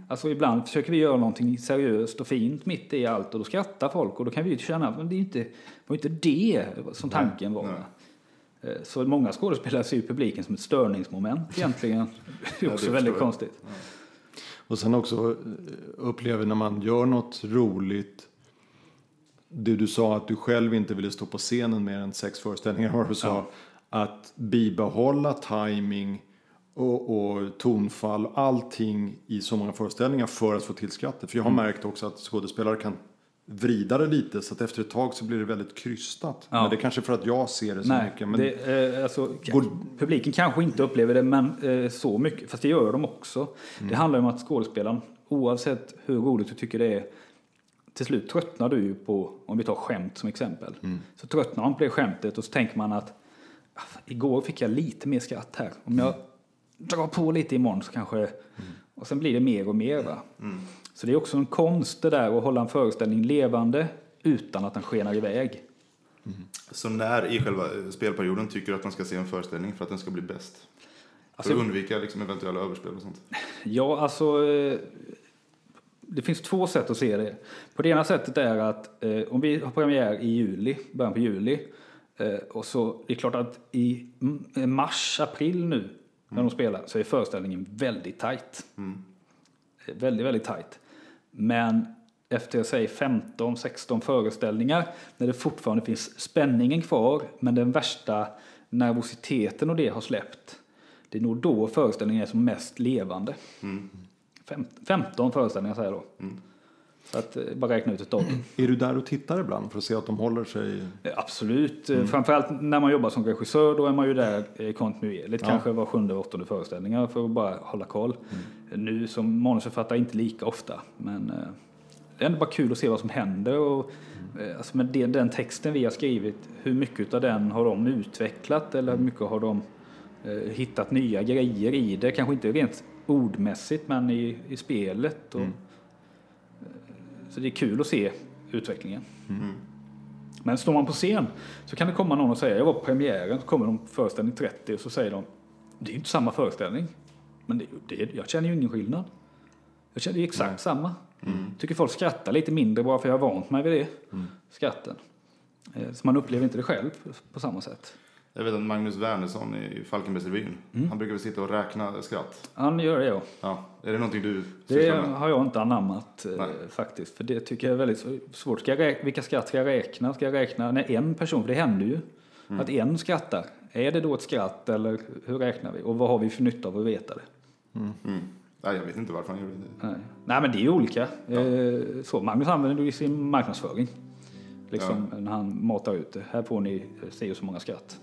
[SPEAKER 3] Alltså ibland försöker vi göra någonting seriöst och fint mitt i allt och då skrattar folk och då kan vi ju känna att det är inte, var inte det som tanken var.
[SPEAKER 1] Nej.
[SPEAKER 3] Eh, Så många skådespelare ser ju publiken som ett störningsmoment egentligen. Det är
[SPEAKER 1] det
[SPEAKER 3] också
[SPEAKER 1] förstår
[SPEAKER 3] väldigt
[SPEAKER 1] jag.
[SPEAKER 3] konstigt.
[SPEAKER 2] Och sen också eh, upplever när man gör något roligt. Det du sa att du själv inte ville stå på scenen mer än sex föreställningar var det du sa.
[SPEAKER 3] Ja.
[SPEAKER 2] Att bibehålla timing och, och tonfall, allting i så många föreställningar för att få till skrattet. För jag har
[SPEAKER 3] Mm.
[SPEAKER 2] märkt också att skådespelare kan vrida det lite så att efter ett tag så blir det väldigt krystat.
[SPEAKER 3] Ja.
[SPEAKER 2] Men det är kanske för att jag ser det så
[SPEAKER 3] Nej,
[SPEAKER 2] mycket. Men
[SPEAKER 3] det, eh, alltså,
[SPEAKER 2] Går-
[SPEAKER 3] publiken kanske inte upplever det men, eh, så mycket, fast det gör de också.
[SPEAKER 2] Mm.
[SPEAKER 3] Det handlar om att skådespelaren, oavsett hur roligt du tycker det är, till slut tröttnar du ju på, om vi tar skämt som exempel,
[SPEAKER 2] Mm.
[SPEAKER 3] så tröttnar man på det skämtet och så tänker man att "Ah, igår fick jag lite mer skratt här. Om jag drar på lite imorgon så kanske...
[SPEAKER 2] Mm.
[SPEAKER 3] Och sen blir det mer och mer. Va? Så det är också en konst det där att hålla en föreställning levande utan att den skenar iväg.
[SPEAKER 1] Så när i själva eh, spelperioden tycker du att man ska se en föreställning för att den ska bli bäst?
[SPEAKER 3] Alltså-
[SPEAKER 1] för att undvika liksom eventuella överspel och sånt.
[SPEAKER 3] Ja, alltså... eh, Det finns två sätt att se det. På det ena sättet är att eh, om vi har premiär i juli, början på juli, och så det är klart att i m- mars, april nu, när de spelar, så är föreställningen väldigt tajt. Eh, Väldigt, väldigt tajt. Men efter, säg 15-16 föreställningar, när det fortfarande finns spänningen kvar, men den värsta nervositeten och det har släppt, det är nog då föreställningen är som mest levande. Fem, 15 föreställningar säger jag då. Så att eh, bara räkna ut ett datum.
[SPEAKER 2] är du där och tittar ibland för att se att de håller sig?
[SPEAKER 3] Eh, Absolut. Mm. Framförallt när man jobbar som regissör, då är man ju där eh, kontinuerligt. Kanske var sjunde, åttonde föreställningar för att bara hålla koll. Nu som manusförfattare inte lika ofta. Men eh, det är ändå bara kul att se vad som händer. Och, eh, alltså med det, den texten vi har skrivit, hur mycket av den har de utvecklat? Eller hur mycket har de eh, hittat nya grejer i det? Kanske inte rent ordmässigt, men i, i spelet. Och, så det är kul att se utvecklingen. Men står man på scen så kan det komma någon och säga, jag var på premiären, så kommer de på föreställning 30 och så säger de, det är inte samma föreställning. Men det, det, jag känner ju ingen skillnad. Jag känner ju exakt samma. Tycker folk skrattar lite mindre bara för jag har vant mig vid det. Skratten. Eh, Så man upplever inte det själv på samma sätt.
[SPEAKER 1] Jag vet att Magnus Wernersson i Falkenbergsrevyn,
[SPEAKER 3] Mm.
[SPEAKER 1] han brukar väl sitta och räkna skratt.
[SPEAKER 3] Han gör det ja.
[SPEAKER 1] Ja, är det någonting du
[SPEAKER 3] Det
[SPEAKER 1] med?
[SPEAKER 3] har jag inte anammat eh,
[SPEAKER 1] Nej.
[SPEAKER 3] faktiskt. För det tycker jag är väldigt svårt. Ska jag vilka skratt ska jag räkna? Ska jag räkna när en person, för det händer ju,
[SPEAKER 1] Mm.
[SPEAKER 3] att en skrattar. Är det då ett skratt eller hur räknar vi? Och vad har vi för nytta av att veta det?
[SPEAKER 1] Mm. Nej, jag vet inte varför han gjorde det.
[SPEAKER 3] Nej, Nej men det är ju olika. Eh, Så, Magnus använder det i sin marknadsföring. Liksom när han matar ut det. Här får ni eh, se så många skratt.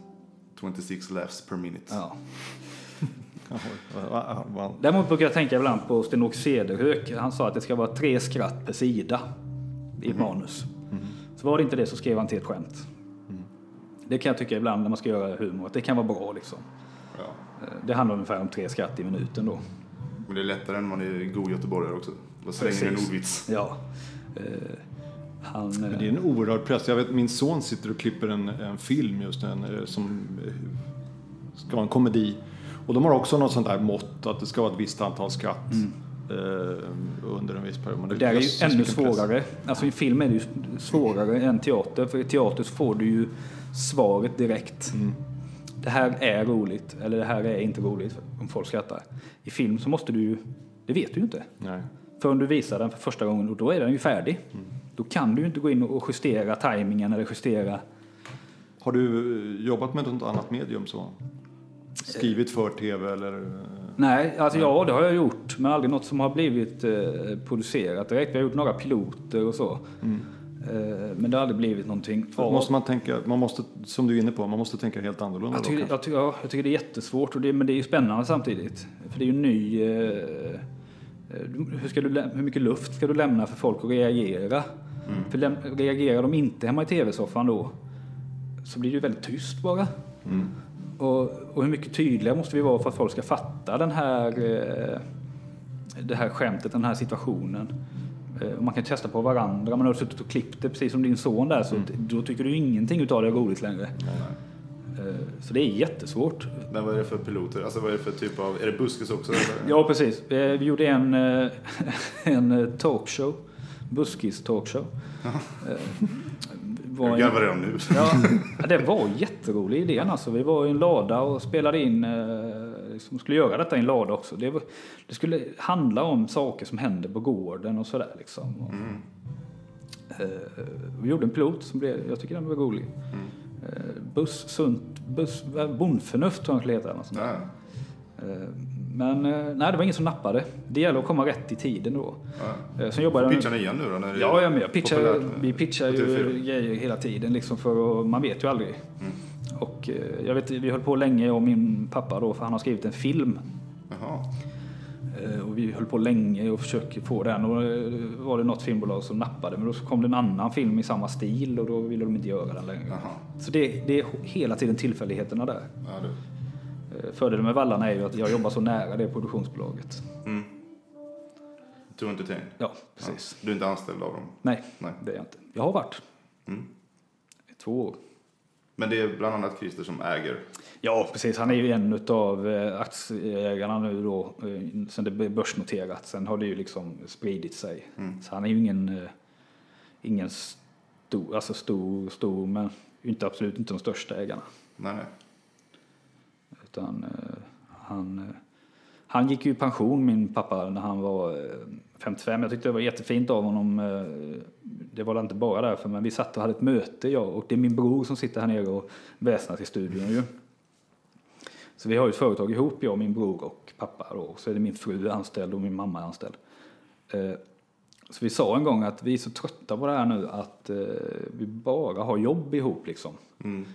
[SPEAKER 1] 26 laughs per minute.
[SPEAKER 3] Ja. Däremot brukar jag tänka ibland på Sten-Åke Cederhök. Han sa att det ska vara tre skratt per sida i ett manus. Så var det inte det så skrev han till ett skämt. Det kan jag tycka ibland när man ska göra humor, att det kan vara bra liksom.
[SPEAKER 1] Ja.
[SPEAKER 3] Eh, Det handlar ungefär om tre skratt i minuten då.
[SPEAKER 1] Men det är lättare än man är god göteborgare också. Då slänger en ordvits.
[SPEAKER 3] Ja. Han...
[SPEAKER 2] Men
[SPEAKER 3] eh,
[SPEAKER 2] det är en oerhörd press. Jag vet min son sitter och klipper en, en film just en, eh, som eh, ska vara en komedi. Och de har också något sånt där mått att det ska vara ett visst antal skratt eh, under en viss period. Men
[SPEAKER 3] Det där är ju ännu
[SPEAKER 2] vilken press.
[SPEAKER 3] svårare. Alltså i film är det ju svårare än teater. För i teater så får du ju svaret direkt. Det här är roligt eller det här är inte roligt om folk skrattar. I film så måste du ju, det vet du ju inte.
[SPEAKER 2] Nej.
[SPEAKER 3] Förrän du visar den för första gången och då är den ju färdig. Då kan du inte gå in och justera tajmingen eller justera.
[SPEAKER 2] Har du eh, jobbat med något annat medium så? Skrivit för tv eller?
[SPEAKER 3] Nej, alltså ja det har jag gjort. Men aldrig något som har blivit eh, producerat direkt. Vi har gjort några piloter och så. Eh, men det har aldrig blivit någonting
[SPEAKER 2] Måste man tänka, man måste, som du är inne på, man måste tänka helt annorlunda
[SPEAKER 3] Jag tycker, jag, tycker, ja, jag tycker det är jättesvårt, och det, men det är ju spännande samtidigt. För det är ju ny... Eh, eh, hur, ska du, hur mycket luft ska du lämna för folk att reagera? För reagerar de inte hemma i tv-soffan då så blir det ju väldigt tyst bara. Och, och hur mycket tydligare måste vi vara för att folk ska fatta den här, eh, det här skämtet, den här situationen. Eh, man kan testa på varandra. Man har suttit och klippt det precis som din son där så då tycker du ingenting utav det är roligt längre. Eh, Så det är jättesvårt.
[SPEAKER 1] Men vad är det för piloter? Alltså vad är det för typ av... Är det buskis också? Eller?
[SPEAKER 3] Ja, precis. Eh, Vi gjorde en, eh, en talkshow. Buskis talkshow. Eh, var
[SPEAKER 1] Jag
[SPEAKER 3] en-
[SPEAKER 1] garvar redan nu.
[SPEAKER 3] Ja, ja, det var jätterolig idén alltså. Vi var i en lada och spelade in, eh, liksom skulle göra detta i en lada också. Det, var, det skulle handla om saker som hände på gården och sådär liksom. Och, eh, vi gjorde en pilot som blev, jag tycker den var rolig. Eh, buss, sunt, buss, eh, bondförnuft tror jag den skulle heta. eller något sånt där.
[SPEAKER 1] Ja.
[SPEAKER 3] Eh, Men eh, nej, det var ingen som nappade. Det gäller att komma rätt i tiden då.
[SPEAKER 1] Ja.
[SPEAKER 3] Eh, Sen jobbade jag
[SPEAKER 1] Pitchar ni igen nu då? När det
[SPEAKER 3] Ja, ja men jag pitchar, vi pitchar ju
[SPEAKER 1] TV4?
[SPEAKER 3] grejer hela tiden liksom för att, man vet ju aldrig. Och eh, jag vet, vi höll på länge, jag och min pappa då, för han har skrivit en film.
[SPEAKER 1] Jaha.
[SPEAKER 3] Och vi höll på länge och försökte få den och var det något filmbolag som nappade men då kom det en annan film i samma stil och då ville de inte göra den längre.
[SPEAKER 1] Jaha.
[SPEAKER 3] Så det, det är hela tiden tillfälligheterna där.
[SPEAKER 1] Ja,
[SPEAKER 3] Fördelen med Vallarna är ju att jag jobbar så nära det produktionsbolaget.
[SPEAKER 1] Mm. To entertain.
[SPEAKER 3] Ja, precis.
[SPEAKER 1] Du är inte anställd av dem?
[SPEAKER 3] Nej,
[SPEAKER 1] Nej.
[SPEAKER 3] det är jag inte. Jag har varit.
[SPEAKER 1] Mm.
[SPEAKER 3] I två år.
[SPEAKER 1] Men det är bland annat Christer som äger.
[SPEAKER 3] Ja, precis. Han är ju en av aktieägarna nu då, eh, sen det blev börsnoterat. Sen har det ju liksom spridit sig.
[SPEAKER 1] Mm.
[SPEAKER 3] Så han är ju ingen, eh, ingen stor, alltså stor, stor, men inte absolut inte de största ägarna.
[SPEAKER 1] Nej.
[SPEAKER 3] Utan eh, han, eh, han gick ju i pension, min pappa, när han var eh, 55. Jag tyckte det var jättefint av honom. eh, Det var inte bara därför, men vi satt och hade ett möte, jag och det är min bror som sitter här nere och väsnas i studion ju. Så vi har ju ett företag ihop, jag och min bror och pappa då. Och så är det min fru anställd och min mamma är anställd. Eh, Så vi sa en gång att vi är så trötta på det här nu att eh, vi bara har jobb ihop liksom.
[SPEAKER 1] Mm.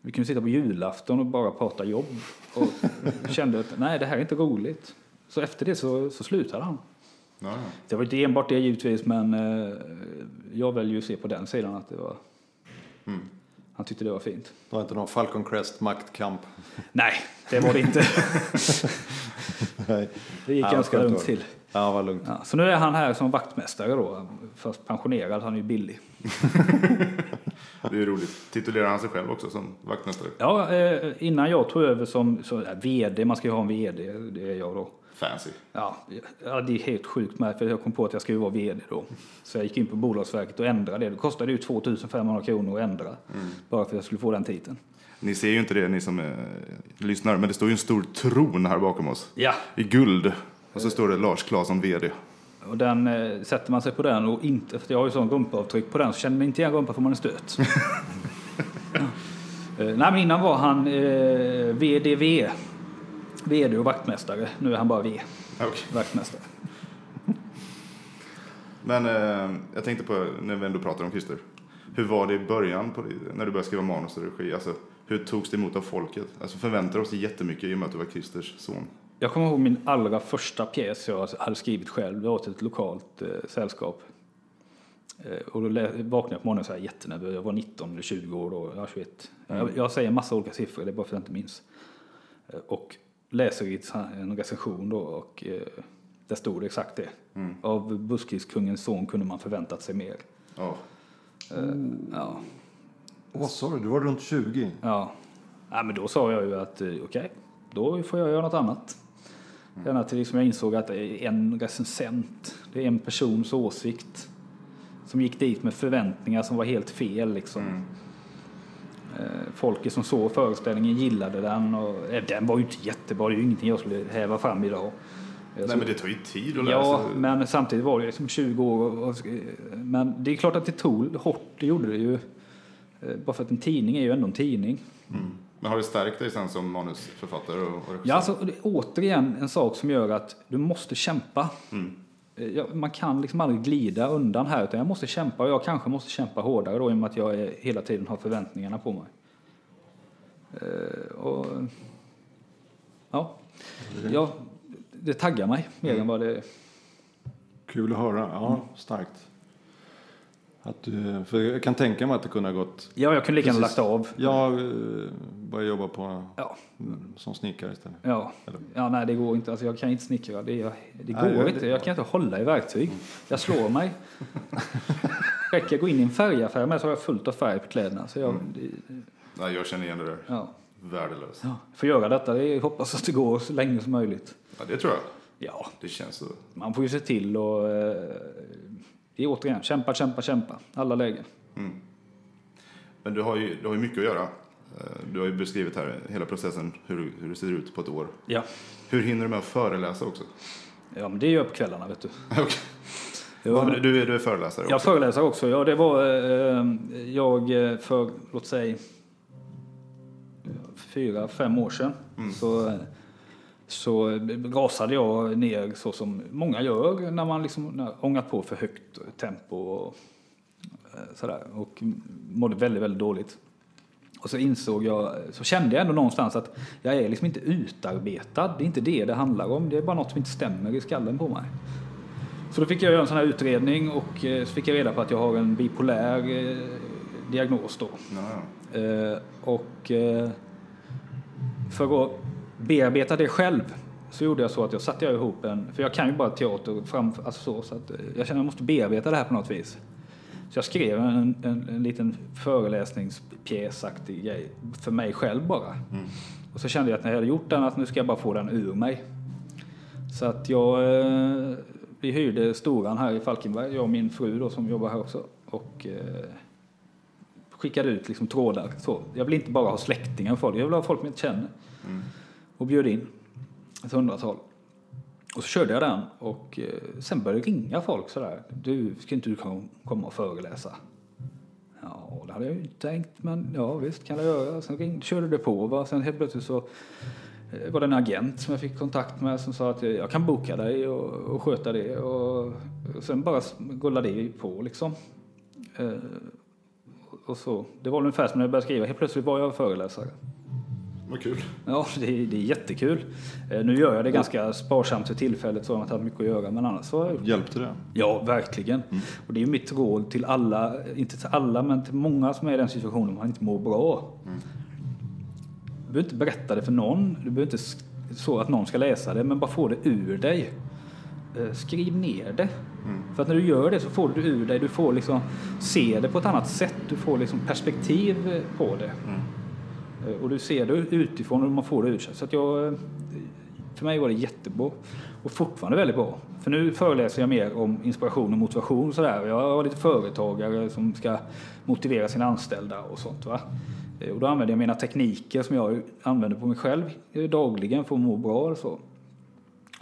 [SPEAKER 3] Vi kunde sitta på julafton och bara prata jobb. Och kände att nej, det här är inte roligt. Så efter det så, så slutade han.
[SPEAKER 1] Ja, ja.
[SPEAKER 3] Det var inte enbart det givetvis, men eh, jag väljer ju att se på den sidan att det var...
[SPEAKER 1] Mm.
[SPEAKER 3] Han tyckte det var fint.
[SPEAKER 2] Det var inte någon Falcon Crest maktkamp.
[SPEAKER 3] Nej, det var det inte.
[SPEAKER 2] Nej.
[SPEAKER 3] Det gick
[SPEAKER 2] Ja,
[SPEAKER 3] ganska lugnt till.
[SPEAKER 2] Ja, vad lugnt.
[SPEAKER 3] Ja, så nu är han här som vaktmästare då. Fast pensionerad, han är ju billig.
[SPEAKER 1] Det är ju roligt. Titulerar han sig själv också som vaktmästare?
[SPEAKER 3] Ja, eh, innan jag tog över som så, ja, VD, man ska ju ha en VD, det är jag då.
[SPEAKER 1] Fancy.
[SPEAKER 3] Ja, ja, det är helt sjukt med för jag kom på att jag skulle vara VD då. Så jag gick in på Bolagsverket och ändrade det. Det kostade ju 2500 kronor att ändra. Bara för att jag skulle få den titeln.
[SPEAKER 1] Ni ser ju inte det, ni som eh, lyssnar, men det står ju en stor tron här bakom oss.
[SPEAKER 3] Ja,
[SPEAKER 1] I guld. Och så står det Lars Claesson, VD.
[SPEAKER 3] och den, eh, sätter man sig på den och inte, för jag har ju sån rumpavtryck på den, så känner man inte igen rumpan får man en stöt. ja. eh, nej, men innan var han eh, VDV. VD och vaktmästare. Nu är han bara V,
[SPEAKER 1] Okej.
[SPEAKER 3] vaktmästare.
[SPEAKER 1] Men eh, jag tänkte på, när vi ändå pratar om Christer. Hur var det i början, på, när du började skriva manus och regi? Alltså, hur togs det emot av folket? Alltså förväntade oss jättemycket i och med att du var Christers son.
[SPEAKER 3] Jag kommer ihåg min allra första pjäs jag hade skrivit själv. Det var till ett lokalt eh, sällskap. Eh, och då vaknade jag på morgonen så här jättenervös. Jag var 19 eller 20 år då. Jag, var 21. jag, jag säger massa olika siffror, det är bara för att jag inte minns. Eh, och läser i en recension då och eh, Där stod det exakt det. Av buskiskungens son kunde man förväntat sig mer.
[SPEAKER 1] Ja.
[SPEAKER 3] Eh, ja.
[SPEAKER 2] Vad sa du? Du var runt 20?
[SPEAKER 3] Ja. ja, men då sa jag ju att eh, okej, då får jag göra något annat. Ända till liksom jag insåg att det är en recensent, det är en persons åsikt som gick dit med förväntningar som var helt fel. Liksom. Eh, Folket som såg föreställningen gillade den och eh, den var ju inte jättebra, det är ju ingenting jag skulle häva fram idag.
[SPEAKER 1] Nej, men det tar ju tid att lära
[SPEAKER 3] Ja,
[SPEAKER 1] sig.
[SPEAKER 3] men samtidigt var det liksom 20 år. Och, men det är klart att det tog hårt, det gjorde det ju. Eh, Bara för att en tidning är ju ändå en tidning.
[SPEAKER 1] Men har det stärkt dig sen som manusförfattare och, och regissör?
[SPEAKER 3] Ja, alltså, det är återigen en sak som gör att du måste kämpa. Eh, Ja, man kan liksom aldrig glida undan här, utan jag måste kämpa och jag kanske måste kämpa hårdare då i och med att jag är, hela tiden har förväntningarna på mig. Eh, och, ja, ja, det taggar mig mer än vad det...
[SPEAKER 2] Kul att höra. Ja, starkt. Att du, för jag kan tänka mig att det kunde ha gått...
[SPEAKER 3] Ja, jag kunde lika gärna lagt av.
[SPEAKER 2] Jag började jobba på,
[SPEAKER 3] Ja,
[SPEAKER 2] mm, som snickare istället.
[SPEAKER 3] Ja.
[SPEAKER 2] Eller-
[SPEAKER 3] ja, nej det går inte. Alltså, jag kan inte snickra. Det, det
[SPEAKER 2] Nej,
[SPEAKER 3] går
[SPEAKER 2] det-
[SPEAKER 3] inte. Jag kan inte hålla i verktyg. Jag slår mig. Räcker jag gå in i en färgaffär med så har jag fullt av färg på kläderna. Så jag, det,
[SPEAKER 1] Nej, jag känner igen det där.
[SPEAKER 3] ja.
[SPEAKER 1] Värdelöst.
[SPEAKER 3] Ja. Får göra detta. Det är, hoppas att det går så länge som möjligt.
[SPEAKER 1] Ja, det tror jag.
[SPEAKER 3] Ja,
[SPEAKER 1] Det känns så.
[SPEAKER 3] man får ju se till och eh, det är återigen kämpa, kämpa, kämpa. Alla lägen.
[SPEAKER 1] Men du har ju, du har ju mycket att göra. Eh, Du har ju beskrivit här hela processen, hur, hur det ser ut på ett år.
[SPEAKER 3] Ja.
[SPEAKER 1] Hur hinner du med att föreläsa också?
[SPEAKER 3] ja, men det gör jag på kvällarna vet du.
[SPEAKER 1] Okej.
[SPEAKER 3] Ja,
[SPEAKER 1] Men Du, är, du är föreläsare
[SPEAKER 3] Jag
[SPEAKER 1] också?
[SPEAKER 3] föreläser också. Ja, det var eh, jag eh, för, låt säga, fyra, fem år sedan. Så, så rasade jag ner så som många gör när man liksom när, ångat på för högt tempo och eh, sådär. Och mådde väldigt, väldigt dåligt. Och så insåg jag, så kände jag ändå någonstans att jag är liksom inte utarbetad. Det är inte det det handlar om. Det är bara något som inte stämmer i skallen på mig. Så då fick jag göra en sån här utredning och eh, så fick jag reda på att jag har en bipolär eh, diagnos då.
[SPEAKER 1] Ja, ja.
[SPEAKER 3] Eh, och för att bearbeta det själv så gjorde jag så att jag satte jag ihop en, för jag kan ju bara teater fram, alltså så, så att jag känner att jag måste bearbeta det här på något vis. Så jag skrev en, en, en liten föreläsningspjäsaktig grej för mig själv bara. Och så kände jag att när jag hade gjort den att nu ska jag bara få den ur mig. Så att jag, eh, vi hyrde Storan här i Falkenberg, jag och min fru då som jobbar här också. Och eh, skickade ut liksom trådar. Så. Jag vill inte bara ha släktingar och folk, jag vill ha folk jag inte känner. Och bjöd in ett hundratal. Och så körde jag den och eh, sen började det ringa folk sådär. Du, ska inte du komma och föreläsa? Ja, det hade jag ju inte tänkt, men ja visst kan jag göra. Sen ringde, körde det på. Va? Sen helt plötsligt så eh, var det en agent som jag fick kontakt med som sa att eh, jag kan boka dig och, och sköta det. Och, och sen bara gullade det på liksom. Eh, och så. Det var ungefär som när jag började skriva. Helt plötsligt var jag föreläsare.
[SPEAKER 1] Vad kul.
[SPEAKER 3] Ja, det är, det är jättekul. Eh, Nu gör jag det ganska sparsamt för tillfället så jag har inte haft mycket att göra. Men annars så har jag
[SPEAKER 2] Hjälpte det?
[SPEAKER 3] Ja, verkligen. Och det är mitt råd till alla, inte till alla, men till många som är i den situationen man inte mår bra. Du behöver inte berätta det för någon. Du behöver inte så att någon ska läsa det, men bara få det ur dig. Eh, Skriv ner det. För att när du gör det så får du ur dig. Du får liksom se det på ett annat sätt. Du får liksom perspektiv på det. Eh, Eh, och du ser det utifrån och man får det ur sig. Så att jag, eh, för mig var det jättebra. Och fortfarande väldigt bra. För nu föreläser jag mer om inspiration och motivation. och Sådär. Jag har lite företagare som ska motivera sina anställda och sånt. Va? Eh, och då använder jag mina tekniker som jag använder på mig själv dagligen för att må bra. Och, så.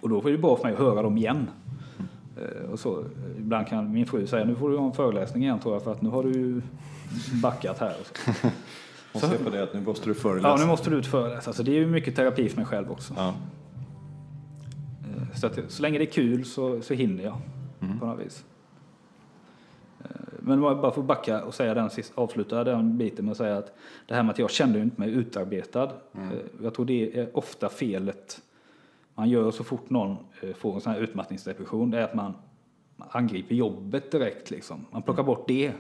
[SPEAKER 3] och då är det bra för mig att höra dem igen. Och så, ibland kan min fru säga nu får du ha en föreläsning igen tror jag för att nu har du backat här. Och så.
[SPEAKER 2] Och se på det att nu måste du föreläsa.
[SPEAKER 3] Ja, nu måste du ut föreläsa. Så det är ju mycket terapi för mig själv också.
[SPEAKER 2] Ja.
[SPEAKER 3] Eh, Så, att, så länge det är kul så, så hinner jag
[SPEAKER 2] Mm.
[SPEAKER 3] på något vis. Eh, Men bara för att backa och säga den sist, avsluta den biten med att säga att det här med att jag kände inte mig utarbetad.
[SPEAKER 2] Mm.
[SPEAKER 3] eh, Jag tror det är ofta felet man gör så fort någon får en sån här utmattningsdepression. Det är att man angriper jobbet direkt liksom. Man plockar bort det.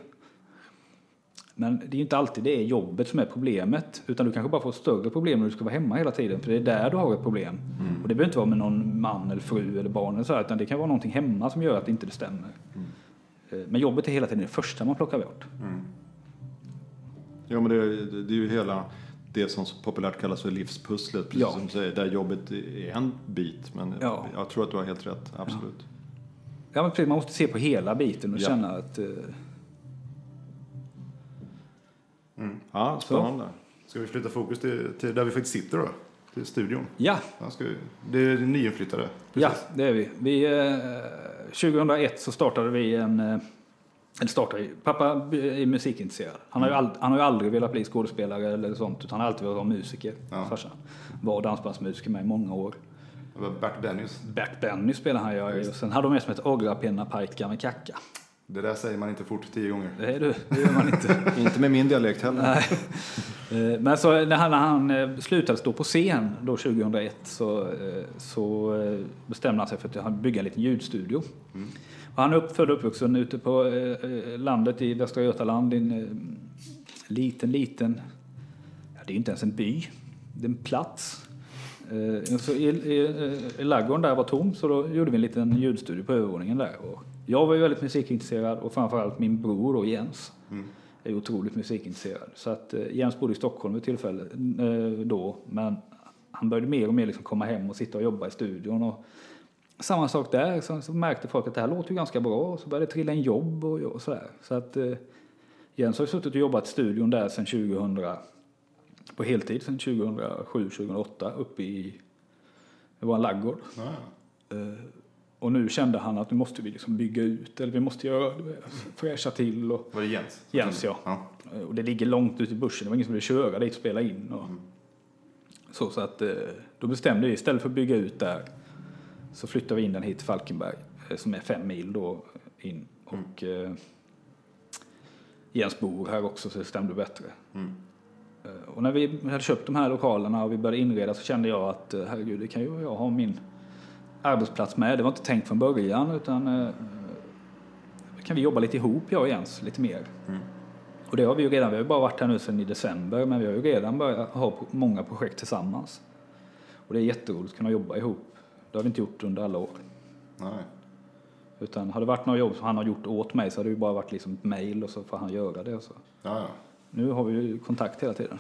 [SPEAKER 3] Men det är ju inte alltid det är jobbet som är problemet. Utan du kanske bara får större problem när du ska vara hemma hela tiden. För det är där du har ett problem. Och det behöver inte vara med någon man eller fru eller barn eller så här, Utan det kan vara någonting hemma som gör att det inte stämmer. Eh, Men jobbet är hela tiden det första man plockar bort.
[SPEAKER 2] Ja, men det, det, det är ju hela det som populärt kallas för livspusslet, precis
[SPEAKER 3] Ja.
[SPEAKER 2] som du säger, där jobbet är en bit. Men
[SPEAKER 3] Ja.
[SPEAKER 2] jag tror att du har helt rätt, absolut.
[SPEAKER 3] Ja, men precis, man måste se på hela biten och
[SPEAKER 2] Ja.
[SPEAKER 3] känna att... eh,
[SPEAKER 2] Ja, spännande.
[SPEAKER 1] Ska vi flytta fokus till, till där vi faktiskt sitter då? Till studion.
[SPEAKER 3] Ja,
[SPEAKER 1] Ja, ska vi, det är nyinflyttade.
[SPEAKER 3] ja,
[SPEAKER 1] precis.
[SPEAKER 3] det är vi. vi eh, 2001 så startade vi en... eh, Eller startade, pappa är musikintresserad. Han har, ju ald, han har ju aldrig velat bli skådespelare eller sånt, utan han har alltid velat vara musiker.
[SPEAKER 1] Ja.
[SPEAKER 3] Farsan var dansbandsmusiker med i många år.
[SPEAKER 1] Bert Dennis.
[SPEAKER 3] Back Benny spelade han ju. Och sen hade de med som ett Orrapinna pajka med kacka.
[SPEAKER 1] Det där säger man inte fort tio gånger.
[SPEAKER 3] Du, det gör man inte.
[SPEAKER 2] Inte med min dialekt heller.
[SPEAKER 3] Eh, Men så när han, när han eh, slutade stå på scen då 2001 så, eh, så bestämde han sig för att han bygga en liten ljudstudio. Och han är upp, född och uppvuxen ute på landet i Västra Götaland i en liten, liten, ja, det är inte ens en by, det är en plats. Så i, i, i ladugården där var tom så då gjorde vi en liten ljudstudio på övervåningen där. Och jag var ju väldigt musikintresserad och framförallt min bror då, Jens är ju otroligt musikintresserad. Så att eh, Jens bodde i Stockholm vid tillfället eh, då, men han började mer och mer liksom komma hem och sitta och jobba i studion. Och samma sak där, så, så märkte folk att det här låter ju ganska bra och så började det trilla in jobb och, och sådär. Så att eh, Jens har ju suttit och jobbat i studion där sedan 2000, på heltid sedan 2007-2008 uppe i, i vår laggård.
[SPEAKER 1] Ja,
[SPEAKER 3] och nu kände han att nu måste vi liksom bygga ut, eller vi måste göra, fräscha till och
[SPEAKER 1] Var det Jens?
[SPEAKER 3] Jens, ja.
[SPEAKER 1] ja.
[SPEAKER 3] Och det ligger långt ut i bussen. Det var ingen som ville köra dit och spela in. Och så, så att eh, då bestämde vi istället för att bygga ut där så flyttade vi in den hit till Falkenberg eh, som är fem mil då in. Och eh, Jens bor här också så det stämde bättre. Eh, Och när vi hade köpt de här lokalerna och vi började inreda så kände jag att herregud, det kan ju jag ha min arbetsplats med. Det var inte tänkt från början utan eh, kan vi jobba lite ihop jag och Jens lite mer. Och det har vi ju redan, vi har ju bara varit här nu sedan i december men vi har ju redan börjat ha många projekt tillsammans. Och det är jätteroligt att kunna jobba ihop. Det har vi inte gjort under alla år.
[SPEAKER 1] Nej.
[SPEAKER 3] Utan har det varit några jobb som han har gjort åt mig så har det ju bara varit liksom ett mail och så får han göra det. Och så.
[SPEAKER 1] Ja, ja.
[SPEAKER 3] Nu har vi ju kontakt hela tiden.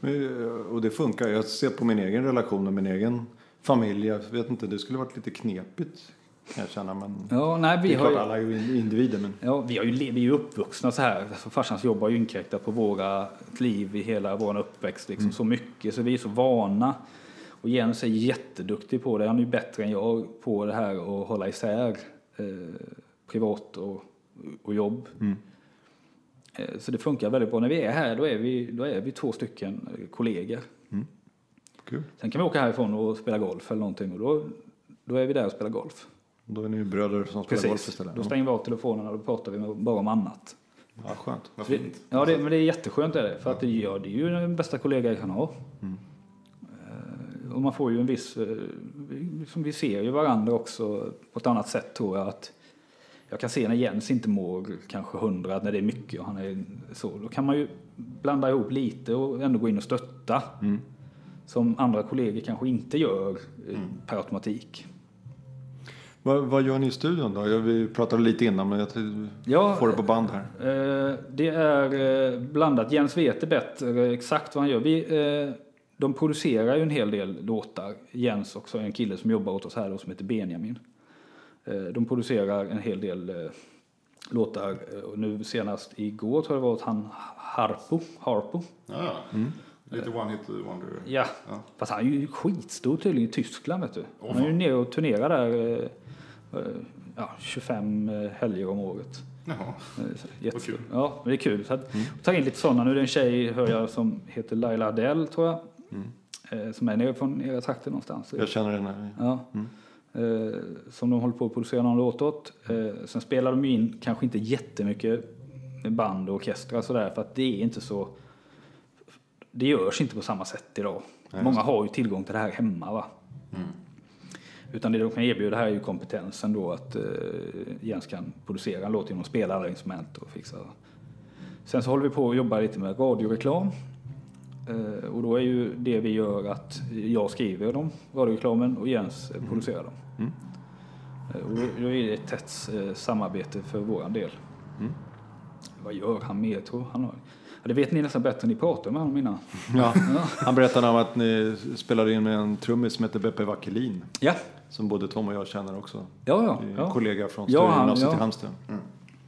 [SPEAKER 2] Men, eh, Och det funkar. Jag ser på min egen relation och min egen familj. Jag vet inte, det skulle varit lite knepigt kan jag känna. Men
[SPEAKER 3] Ja, nej, vi
[SPEAKER 2] det är
[SPEAKER 3] har
[SPEAKER 2] klart,
[SPEAKER 3] ju...
[SPEAKER 2] alla är ju individer. Men
[SPEAKER 3] Ja, vi, har ju, vi är ju uppvuxna så här. Alltså, farsans jobb har ju inkräktat på våra liv i hela vår uppväxt liksom, så mycket. Så vi är så vana. Och Jens är jätteduktig på det. Han är ju bättre än jag på det här att hålla isär eh, privat och, och jobb. Eh, så det funkar väldigt bra. När vi är här då är vi, då är vi två stycken kollegor.
[SPEAKER 2] Kul.
[SPEAKER 3] Sen kan vi åka härifrån och spela golf eller någonting och då, då är vi där och spelar golf.
[SPEAKER 2] Då är ni bröder som spelar golf
[SPEAKER 3] Precis.
[SPEAKER 2] istället.
[SPEAKER 3] Då stänger vi av telefonerna och då pratar vi bara om annat.
[SPEAKER 2] Ja, skönt.
[SPEAKER 1] Vad fint.
[SPEAKER 3] ja, det, men det är jätteskönt är det. För att det, ja, det är ju den bästa kollega jag kan ha. Eh, Och man får ju en viss... eh, vi- Som vi ser ju varandra också på ett annat sätt tror jag. Att jag kan se när Jens inte mår kanske hundra, när det är mycket och han är så. Då kan man ju blanda ihop lite och ändå gå in och stötta. Som andra kollegor kanske inte gör eh, per automatik.
[SPEAKER 2] Vad, vad gör ni i studion då? Vi pratade lite innan men jag
[SPEAKER 3] Ja,
[SPEAKER 2] får det på band här.
[SPEAKER 3] Eh, Det är eh, blandat. Jens vet det bättre exakt vad han gör. Vi, eh, de producerar ju en hel del låtar. Jens också, en kille som jobbar åt oss här då, som heter Benjamin. Eh, De producerar en hel del eh, låtar. Eh, Och nu senast igår tror jag det var åt han Harpo. Harpo.
[SPEAKER 1] Ja, lite one hit wonder.
[SPEAKER 3] Ja.
[SPEAKER 1] Ja.
[SPEAKER 3] fast han är ju skitstor tydligen i Tyskland vet du. Han är ju nere och turnerar där eh, eh, ja, 25 helger om året.
[SPEAKER 1] Jaha.
[SPEAKER 3] Eh, Jättekul.
[SPEAKER 1] kul.
[SPEAKER 3] Ja, men det är kul. Så att, Ta in lite sådana. Nu är det en tjej, hör jag, som heter Laila Adele, tror jag. Eh, som är nere från era trakter någonstans.
[SPEAKER 2] Jag känner den här.
[SPEAKER 3] Ja. Eh, som de håller på att producera någon låt åt. Eh, sen spelar de ju in kanske inte jättemycket band och orkestrar sådär. För att det är inte så... Det görs inte på samma sätt idag. Många har ju tillgång till det här hemma. Va? Utan det de kan erbjuda här är ju kompetensen då att eh, Jens kan producera en låt genom att spela alla instrument och fixa Sen så håller vi på att jobba lite med radioreklam. Eh, och då är ju det vi gör att jag skriver dem, radioreklamen, och Jens eh, producerar dem.
[SPEAKER 2] Mm.
[SPEAKER 3] Eh, Och då- då är det ett tätt eh, samarbete för våran del.
[SPEAKER 2] Mm.
[SPEAKER 3] Vad gör han mer tror han har? Ja, det vet ni nästan bättre än ni pratar med honom innan.
[SPEAKER 2] Ja.
[SPEAKER 3] Ja.
[SPEAKER 2] Han berättade om att ni spelade in med en trummis som heter Beppe Wackelin.
[SPEAKER 3] Ja,
[SPEAKER 2] Som både Tom och jag känner också.
[SPEAKER 3] ja, ja.
[SPEAKER 2] En
[SPEAKER 3] ja.
[SPEAKER 2] kollega från
[SPEAKER 3] Ja,
[SPEAKER 2] Stödgymnasiet
[SPEAKER 3] ja.
[SPEAKER 2] i Halmstad.